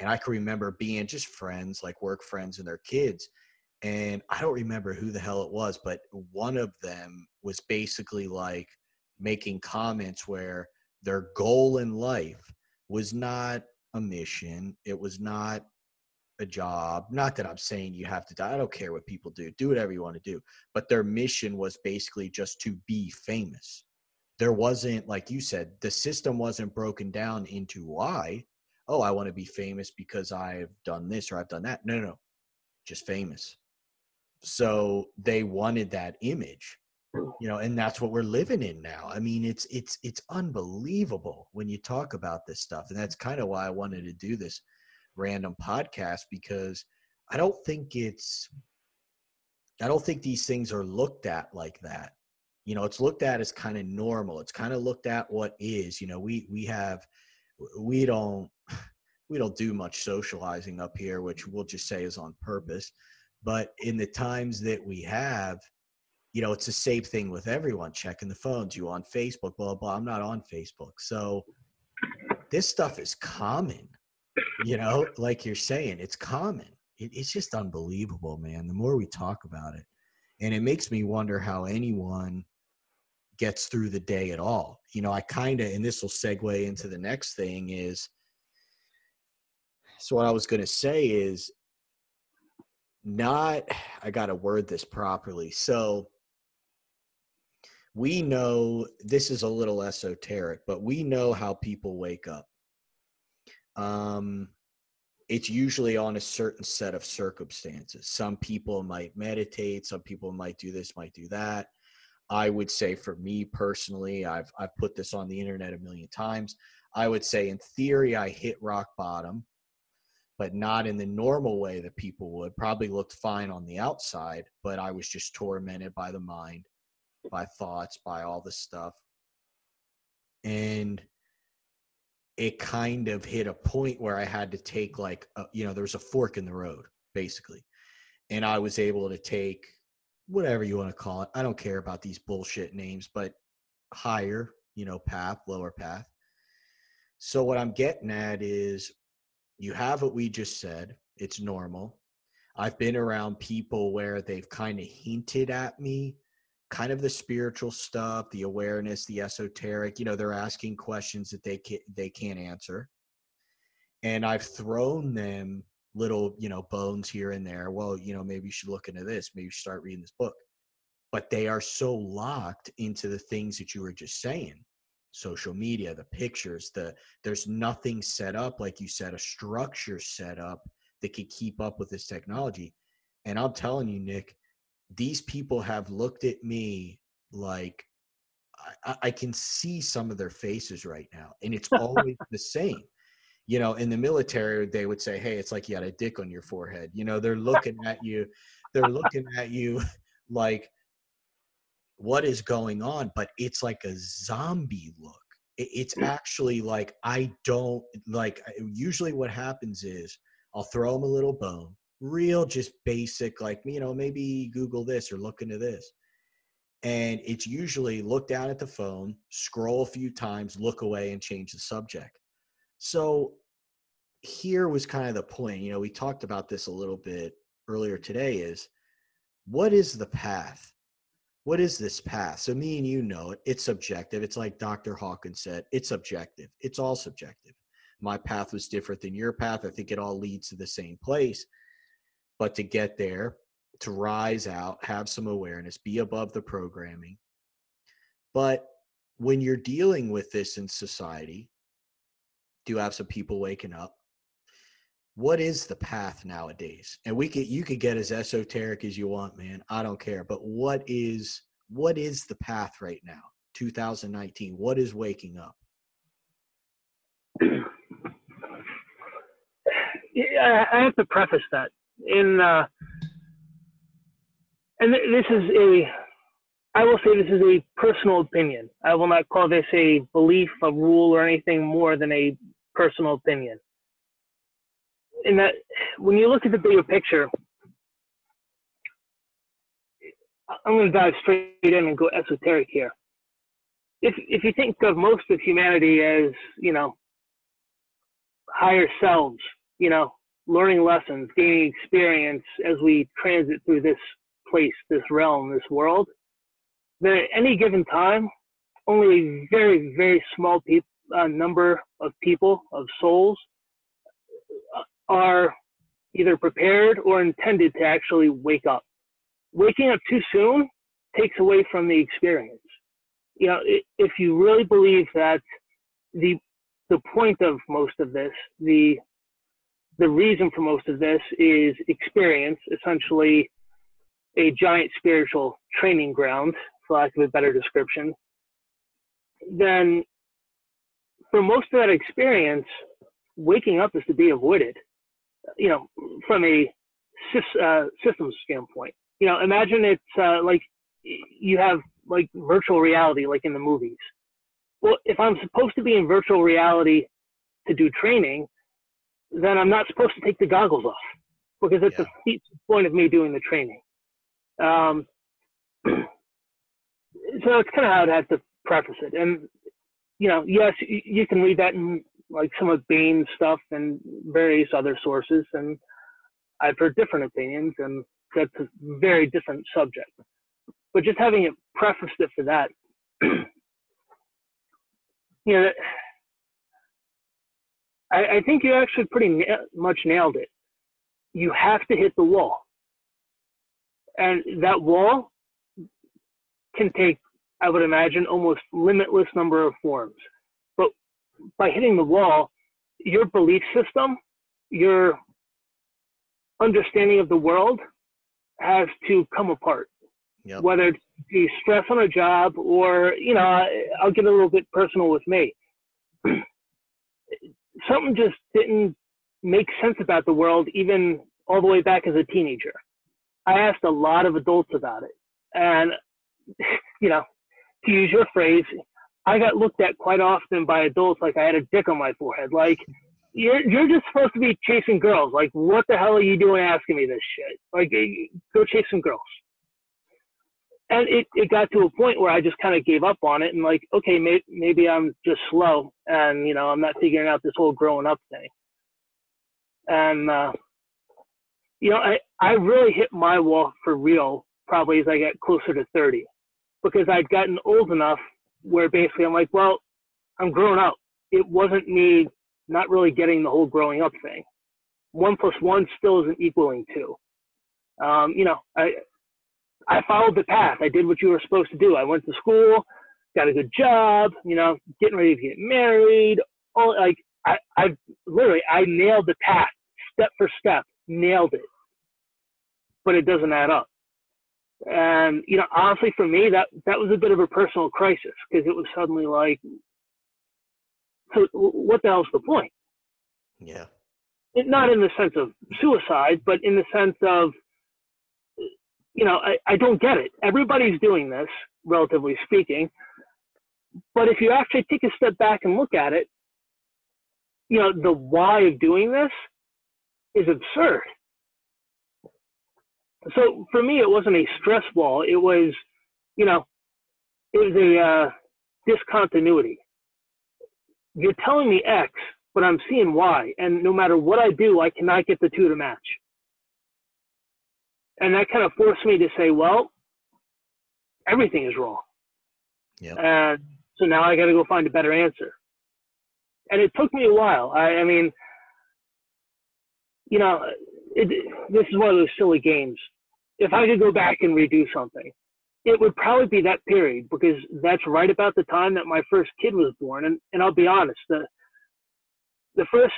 And I can remember being just friends, like work friends and their kids. And I don't remember who the hell it was, but one of them was basically like making comments where their goal in life was not a mission. It was not a job. Not that I'm saying you have to die. I don't care what people do. Do whatever you want to do. But their mission was basically just to be famous. There wasn't, like you said, the system wasn't broken down into why. Oh, I want to be famous because I've done this or I've done that. No, no, no. Just famous. So they wanted that image you know and that's what we're living in now i mean it's it's it's unbelievable when you talk about this stuff and that's kind of why i wanted to do this random podcast because I don't think it's I don't think these things are looked at like that. You know, it's looked at as kind of normal. It's kind of looked at what is. You know, we we have we don't we don't do much socializing up here, which we'll just say is on purpose. But in the times that we have, you know, it's the same thing with everyone checking the phones. You on Facebook, blah blah. I'm not on Facebook, so this stuff is common you know, like you're saying, it's common. It, it's just unbelievable, man. The more we talk about it, and it makes me wonder how anyone gets through the day at all. You know, I kind of, and this will segue into the next thing is. So what I was going to say is not. I got to word this properly. So we know this is a little esoteric, but we know how people wake up um, it's usually on a certain set of circumstances. Some people might meditate, some people might do this, might do that. I would say for me personally, I've I've put this on the internet a million times. I would say in theory I hit rock bottom, but not in the normal way that people would. Probably looked fine on the outside, but I was just tormented by the mind, by thoughts, by all this stuff. And it kind of hit a point where I had to take like a, you know there was a fork in the road basically, and I was able to take whatever you want to call it. I don't care about these bullshit names, but higher you know path, lower path. So what I'm getting at is you have what we just said. It's normal. I've been around people where they've kind of hinted at me kind of the spiritual stuff, the awareness, the esoteric. You know, they're asking questions that they can, they can't answer, and I've thrown them little you know bones here and there. Well, you know, maybe you should look into this. Maybe you should start reading this book. But they are so locked into the things that you were just saying social media the pictures the there's nothing set up like you said a structure set up that could keep up with this technology and i'm telling you nick these people have looked at me like I, I can see some of their faces right now, and it's always the same. You know, in the military, they would say, "Hey, it's like you got a dick on your forehead." You know, they're looking at you, they're looking at you like, "What is going on?" But it's like a zombie look. It's mm. actually like I don't like. Usually, what happens is I'll throw them a little bone real just basic like you know maybe google this or look into this. And it's usually look down at the phone scroll a few times look away and change the subject. So here was kind of the point you know we talked about this a little bit earlier today is what is the path? What is this path? So me and you know it. It's subjective. It's like dr hawkins said it's subjective. It's all subjective. My path was different than your path. I think it all leads to the same place but to get there, to rise out, have some awareness, be above the programming. But when you're dealing with this in society, do have some people waking up. What is the path nowadays? And we could you could get as esoteric as you want, man. I don't care. But what is what is the path right now? 2019. What is waking up? Yeah, I have to preface that in uh, and this is a I will say this is a personal opinion. I will not call this a belief, a rule, or anything more than a personal opinion. In that, when you look at the bigger picture, I'm going to dive straight in and go esoteric here. If if you think of most of humanity as you know higher selves, you know learning lessons, gaining experience as we transit through this place, this realm, this world, that at any given time, only a very, very small uh, number of people, of souls, are, either prepared or intended to actually wake up. Waking up too soon takes away from the experience. You know, if you really believe that the the point of most of this, the the reason for most of this is experience, essentially a giant spiritual training ground, for lack of a better description, then for most of that experience, waking up is to be avoided, you know, from a uh, systems standpoint. You know, imagine it's uh, like you have like virtual reality, like in the movies. Well, if I'm supposed to be in virtual reality to do training, then I'm not supposed to take the goggles off because it's yeah. the point of me doing the training. Um, so it's kind of how I'd have to preface it. And, you know, yes, you can read that in like some of Bain's stuff and various other sources. And I've heard different opinions, and that's a very different subject. But just having it prefaced it for that, you know, I, I think you actually pretty na- much nailed it. You have to hit the wall. And that wall can take, I would imagine, almost limitless number of forms. But by hitting the wall, your belief system, your understanding of the world has to come apart. Yep. Whether it be stress on a job or, you know, I'll get a little bit personal with me. something just didn't make sense about the world, even all the way back as a teenager. I asked a lot of adults about it. And, you know, to use your phrase, I got looked at quite often by adults like I had a dick on my forehead. Like, you're, you're just supposed to be chasing girls. Like, what the hell are you doing asking me this shit? Like, go chase some girls and it, it got to a point where I just kind of gave up on it and like, okay, may, maybe I'm just slow and, you know, I'm not figuring out this whole growing up thing. And, uh, you know, I, I really hit my wall for real probably as I got closer to 30 because I'd gotten old enough where basically I'm like, well, I'm growing up. It wasn't me not really getting the whole growing up thing. One plus one still isn't equaling two. Um, you know, I, I followed the path. I did what you were supposed to do. I went to school, got a good job, you know, getting ready to get married. All like I, I literally I nailed the path step for step, nailed it. But it doesn't add up. And you know, honestly, for me, that that was a bit of a personal crisis because it was suddenly like, so what the hell's the point? Yeah. It, not in the sense of suicide, but in the sense of you know, I, I don't get it. Everybody's doing this, relatively speaking. But if you actually take a step back and look at it, you know, the why of doing this is absurd. So for me, it wasn't a stress wall. It was, you know, it was a uh, discontinuity. You're telling me X, but I'm seeing Y, and no matter what I do, I cannot get the two to match and that kind of forced me to say, well, everything is wrong. Yeah. And so now I got to go find a better answer. And it took me a while. I, I mean, you know, it, this is one of those silly games. If I could go back and redo something, it would probably be that period because that's right about the time that my first kid was born. And, and I'll be honest, the, the first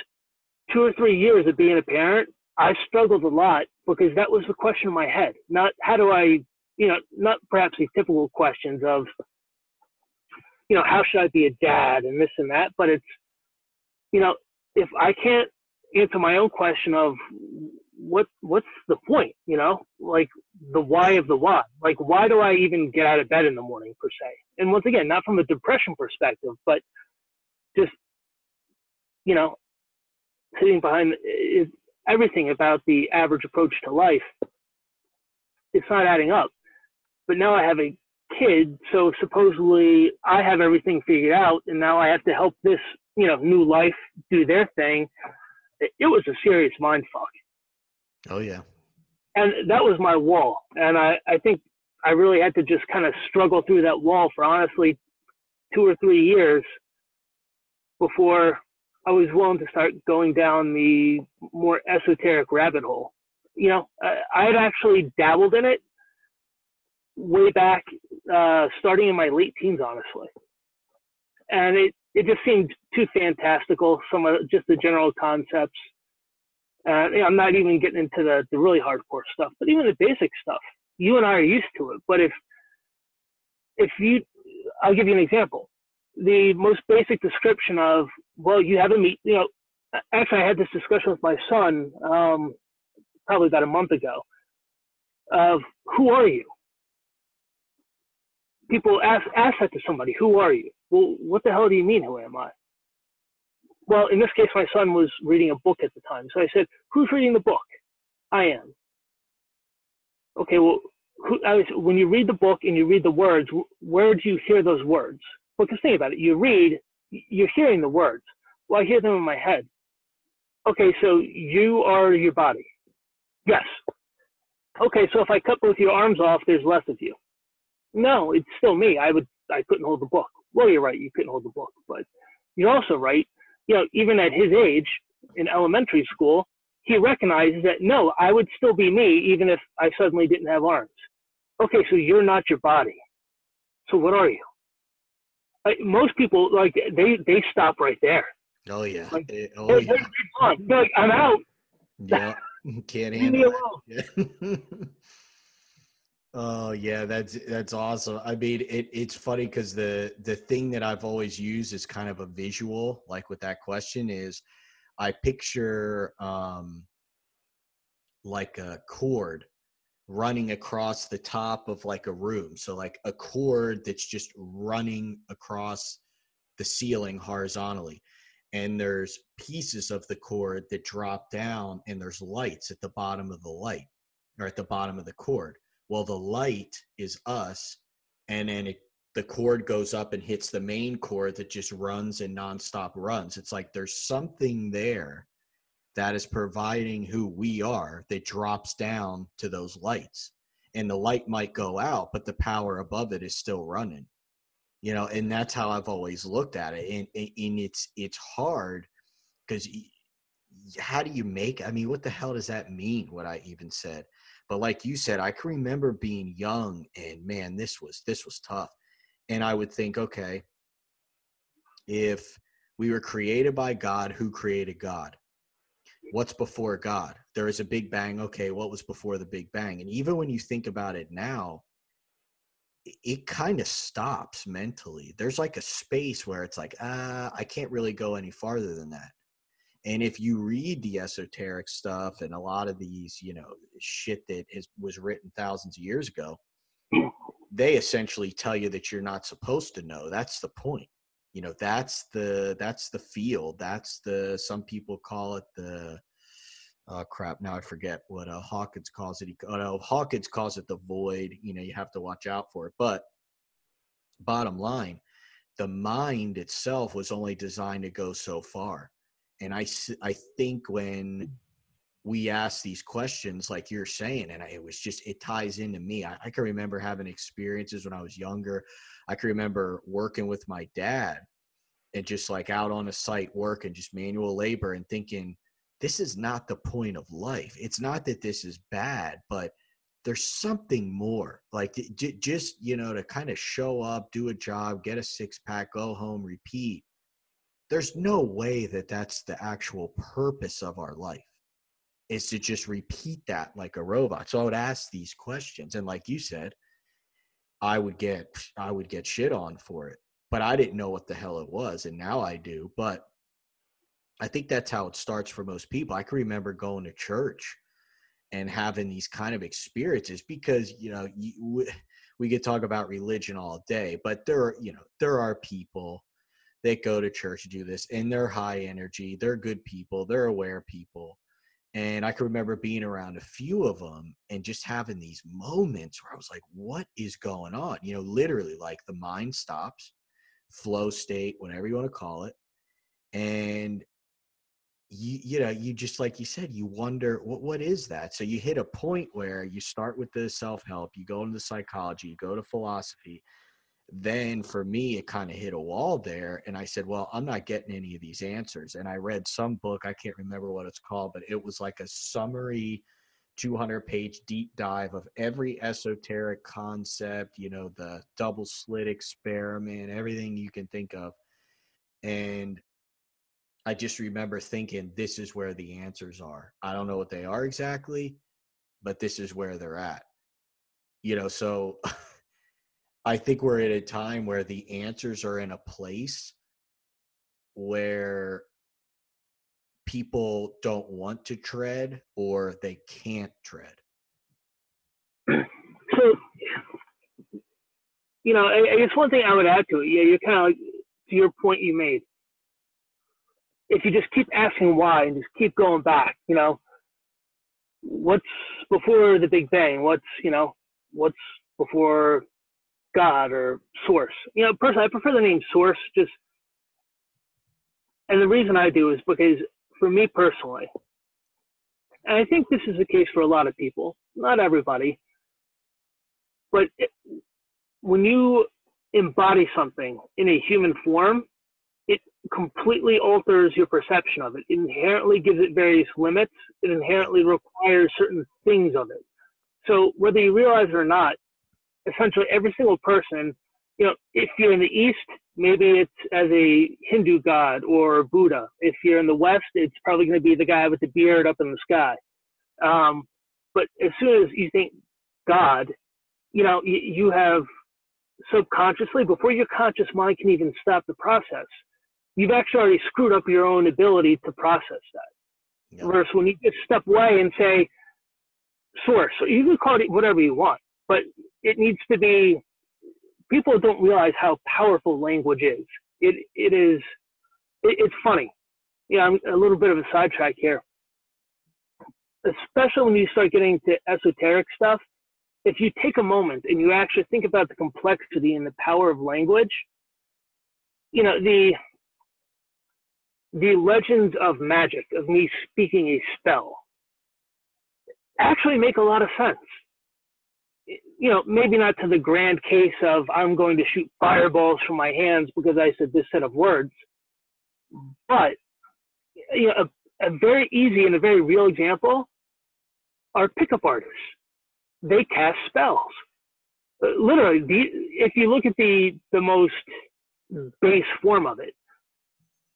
two or three years of being a parent, I struggled a lot because that was the question in my head. Not how do I, you know, not perhaps the typical questions of, you know, how should I be a dad and this and that, but it's, you know, if I can't answer my own question of what what's the point, you know, like the why of the why, like why do I even get out of bed in the morning per se? And once again, not from a depression perspective, but just, you know, sitting behind it, everything about the average approach to life, it's not adding up. But now I have a kid, so supposedly I have everything figured out, and now I have to help this, you know, new life do their thing. It was a serious mind fuck. Oh yeah. And that was my wall, and I I think I really had to just kind of struggle through that wall for honestly two or three years before I was willing to start going down the more esoteric rabbit hole. You know, I had actually dabbled in it way back, uh, starting in my late teens, honestly. And it, it just seemed too fantastical, some of just the general concepts. Uh, I'm not even getting into the, the really hardcore stuff, but even the basic stuff. You and I are used to it. But if if you, I'll give you an example. The most basic description of, well, you have a meet, you know, actually I had this discussion with my son um, probably about a month ago of who are you? People ask, ask that to somebody, who are you? Well, what the hell do you mean, who am I? Well, in this case, my son was reading a book at the time. So I said, who's reading the book? I am. Okay, well, who, was, when you read the book and you read the words, where do you hear those words? Well, because think about it. You read, you're hearing the words. Well, I hear them in my head. Okay, so you are your body. Yes. Okay, so if I cut both your arms off, there's less of you. No, it's still me. I would, I couldn't hold the book. Well, you're right. You couldn't hold the book, but you're also right. You know, even at his age in elementary school, he recognizes that no, I would still be me even if I suddenly didn't have arms. Okay, so you're not your body. So what are you? Like, most people like they they stop right there. Oh yeah. Like, eh, oh, they're, yeah. they're like, I'm out. yeah. Can't handle alone. it. Oh yeah, that's that's awesome. I mean, it, it's funny because the the thing that I've always used is kind of a visual, like with that question, is I picture um like a cord running across the top of like a room. So like a cord that's just running across the ceiling horizontally. And there's pieces of the cord that drop down and there's lights at the bottom of the light or at the bottom of the cord. Well, the light is us and then it the cord goes up and hits the main cord that just runs and nonstop runs. It's like there's something there that is providing who we are that drops down to those lights. And the light might go out but the power above it is still running. You know and that's how i've always looked at it. And, and it's it's hard because how do you make i mean what the hell does that mean what i even said? But like you said i can remember being young and man this was this was tough. And i would think okay if we were created by god who created god what's before God? There is a big bang. Okay, what was before the big bang? And even when you think about it now, it, kind of stops mentally. There's like a space where it's like, ah, I can't really go any farther than that. And if you read the esoteric stuff and a lot of these, you know, shit that is, was written thousands of years ago, they essentially tell you that you're not supposed to know. That's the point you know that's the that's the field. That's the some people call it the uh, crap now i forget what uh, hawkins calls it. He, oh, hawkins calls it the void. You know you have to watch out for it. But bottom line the mind itself was only designed to go so far. And i i think when we ask these questions like you're saying and it was just it ties into me. I, I, can remember having experiences when i was younger. I can remember working with my dad and just like out on a site working just manual labor and thinking this is not the point of life. It's not that this is bad but there's something more. Like j- just you know to kind of show up do a job get a six pack go home repeat. There's no way that that's the actual purpose of our life is to just repeat that like a robot. So I would ask these questions, and like you said, I would get I would get shit on for it, but I didn't know what the hell it was, and now I do. But I think that's how it starts for most people. I can remember going to church and having these kind of experiences because you know you, we, could talk about religion all day, but there are you know there are people that go to church to do this, and they're high energy, they're good people, they're aware people and I can remember being around a few of them and just having these moments where I was like, what is going on? You know, literally like the mind stops, flow state, whatever you want to call it. And you, you know, you just like you said, you wonder what what is that? So you hit a point where you start with the self-help, you go into psychology, you go to philosophy, then for me it kind of hit a wall there and i said well i'm not getting any of these answers and i read some book i can't remember what it's called but it was like a summary 200 page deep dive of every esoteric concept you know the double slit experiment everything you can think of and i just remember thinking this is where the answers are. I don't know what they are exactly but this is where they're at. You know so I think we're at a time where the answers are in a place where people don't want to tread or they can't tread. So, you know, I, I guess one thing I would add to it, yeah, you're kind of like, to your point you made. If you just keep asking why and just keep going back, you know, what's before the Big Bang? What's, you know, what's before God or source. You know, personally, I prefer the name source just, and the reason I do is because for me personally, and I think this is the case for a lot of people, not everybody, but it, when you embody something in a human form, it completely alters your perception of it. It inherently gives it various limits. It inherently requires certain things of it. So whether you realize it or not, essentially every single person, you know, if you're in the East, maybe it's as a Hindu god or Buddha. If you're in the West, it's probably going to be the guy with the beard up in the sky. Um, but as soon as you think God, you know, you, you have subconsciously, before your conscious mind can even stop the process, you've actually already screwed up your own ability to process that. Yeah. Versus when you just step away and say, source, so you can call it whatever you want but it needs to be people don't realize how powerful language is. It it is it, it's funny. Yeah i'm a little bit of a sidetrack here. Especially when you start getting to esoteric stuff if you take a moment and you actually think about the complexity and the power of language you know the the legends of magic of me speaking a spell actually make a lot of sense you know, maybe not to the grand case of I'm going to shoot fireballs from my hands because I said this set of words, but you know, a, a very easy and a very real example are pickup artists. They cast spells. Uh, literally, if you look at the the most base form of it,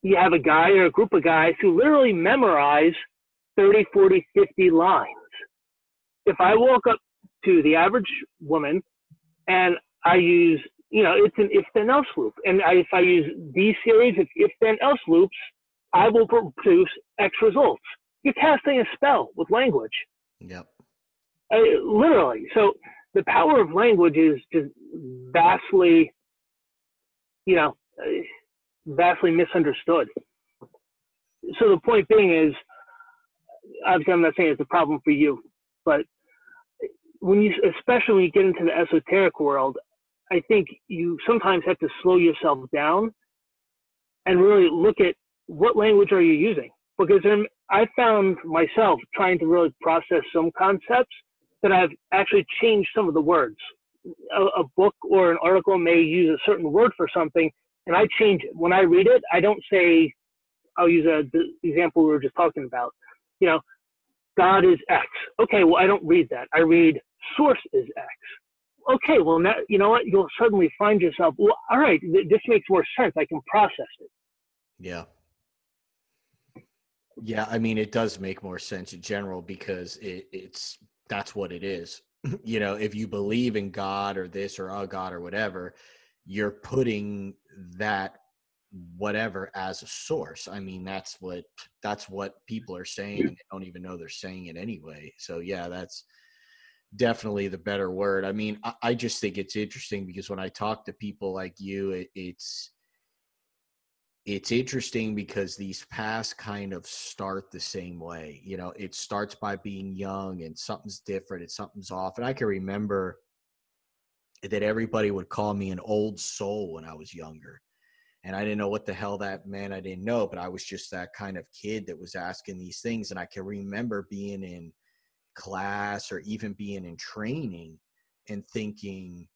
you have a guy or a group of guys who literally memorize 30, 40, 50 lines. If I walk up to the average woman, and I use, you know, it's an if then else loop. And I, if I use these series of if then else loops, I will produce X results. You're casting a spell with language. Yep. Uh, literally. So the power of language is just vastly, you know, uh, vastly misunderstood. So the point being is, obviously, I'm not saying it's a problem for you, but when you, especially when you get into the esoteric world, I think you sometimes have to slow yourself down and really look at what language are you using. Because then I found myself trying to really process some concepts that I've actually changed some of the words. A, a book or an article may use a certain word for something, and I change it. When I read it, I don't say, I'll use a, the example we were just talking about. You know, God is X. Okay, well, I don't read that. I read source is X. Okay, well, now, you know what? You'll suddenly find yourself, well, all right, th- this makes more sense. I can process it. Yeah. Yeah, I mean, it does make more sense in general because it, it's that's what it is. you know, if you believe in God or this or a God or whatever, you're putting that whatever as a source. I mean, that's what that's what people are saying, and they don't even know they're saying it anyway. So yeah, that's definitely the better word. I mean, I, I, just think it's interesting because when I talk to people like you, it, it's it's interesting because these paths kind of start the same way. You know, it starts by being young and something's different and something's off. And I can remember that everybody would call me an old soul when I was younger. And I didn't know what the hell that meant. I didn't know, but I was just that kind of kid that was asking these things. And I can remember being in class or even being in training and thinking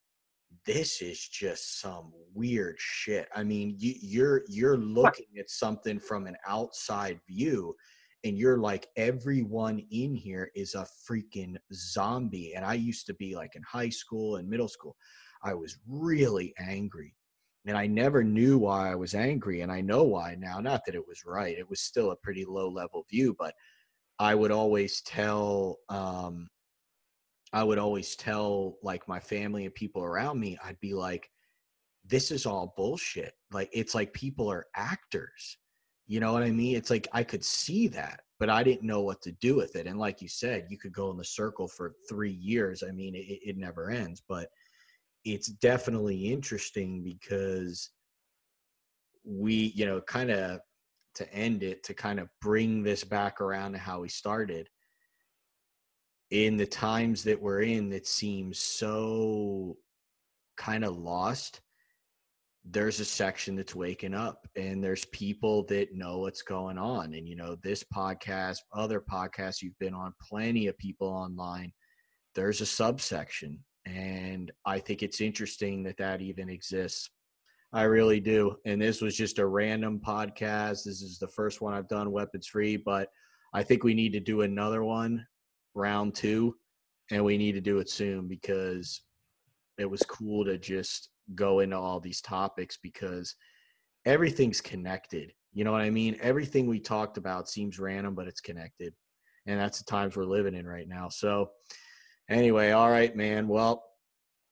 this is just some weird shit. I mean, you, you're you're looking at something from an outside view, and you're like, everyone in here is a freaking zombie. And I used to be like in high school and middle school, I was really angry, and I never knew why I was angry, and I know why now. Not that it was right; it was still a pretty low level view, but I would always tell. Um, I would always tell like my family and people around me, I'd be like, this is all bullshit. Like, it's like people are actors. You know what I mean? It's like I could see that, but I didn't know what to do with it. And like you said, you could go in the circle for three years. I mean, it, it never ends, but it's definitely interesting because we, you know, kind of to end it, to kind of bring this back around to how we started. In the times that we're in that seems so kind of lost there's a section that's waking up and there's people that know what's going on. And you know this podcast other podcasts you've been on plenty of people online there's a subsection. And i think it's interesting that that even exists i really do and this was just a random podcast this is the first one i've done weapons free but i think we need to do another one round two, and we need to do it soon because it was cool to just go into all these topics because everything's connected. You know what I mean? Everything we talked about seems random, but it's connected. And that's the times we're living in right now. So, anyway, all right, man. Well,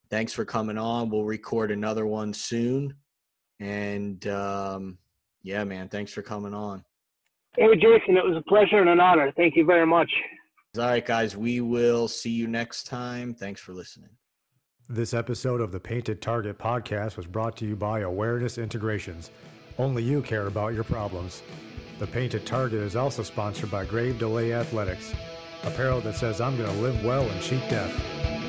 thanks for coming on. We'll record another one soon. And um, yeah, man, thanks for coming on. Hey, Jason, it was a pleasure and an honor. Thank you very much. All right, guys, we will see you next time. Thanks for listening. This episode of the Painted Target podcast was brought to you by Awareness Integrations. Only you care about your problems. The Painted Target is also sponsored by Grave Delay Athletics, apparel that says I'm going to live well and cheat death.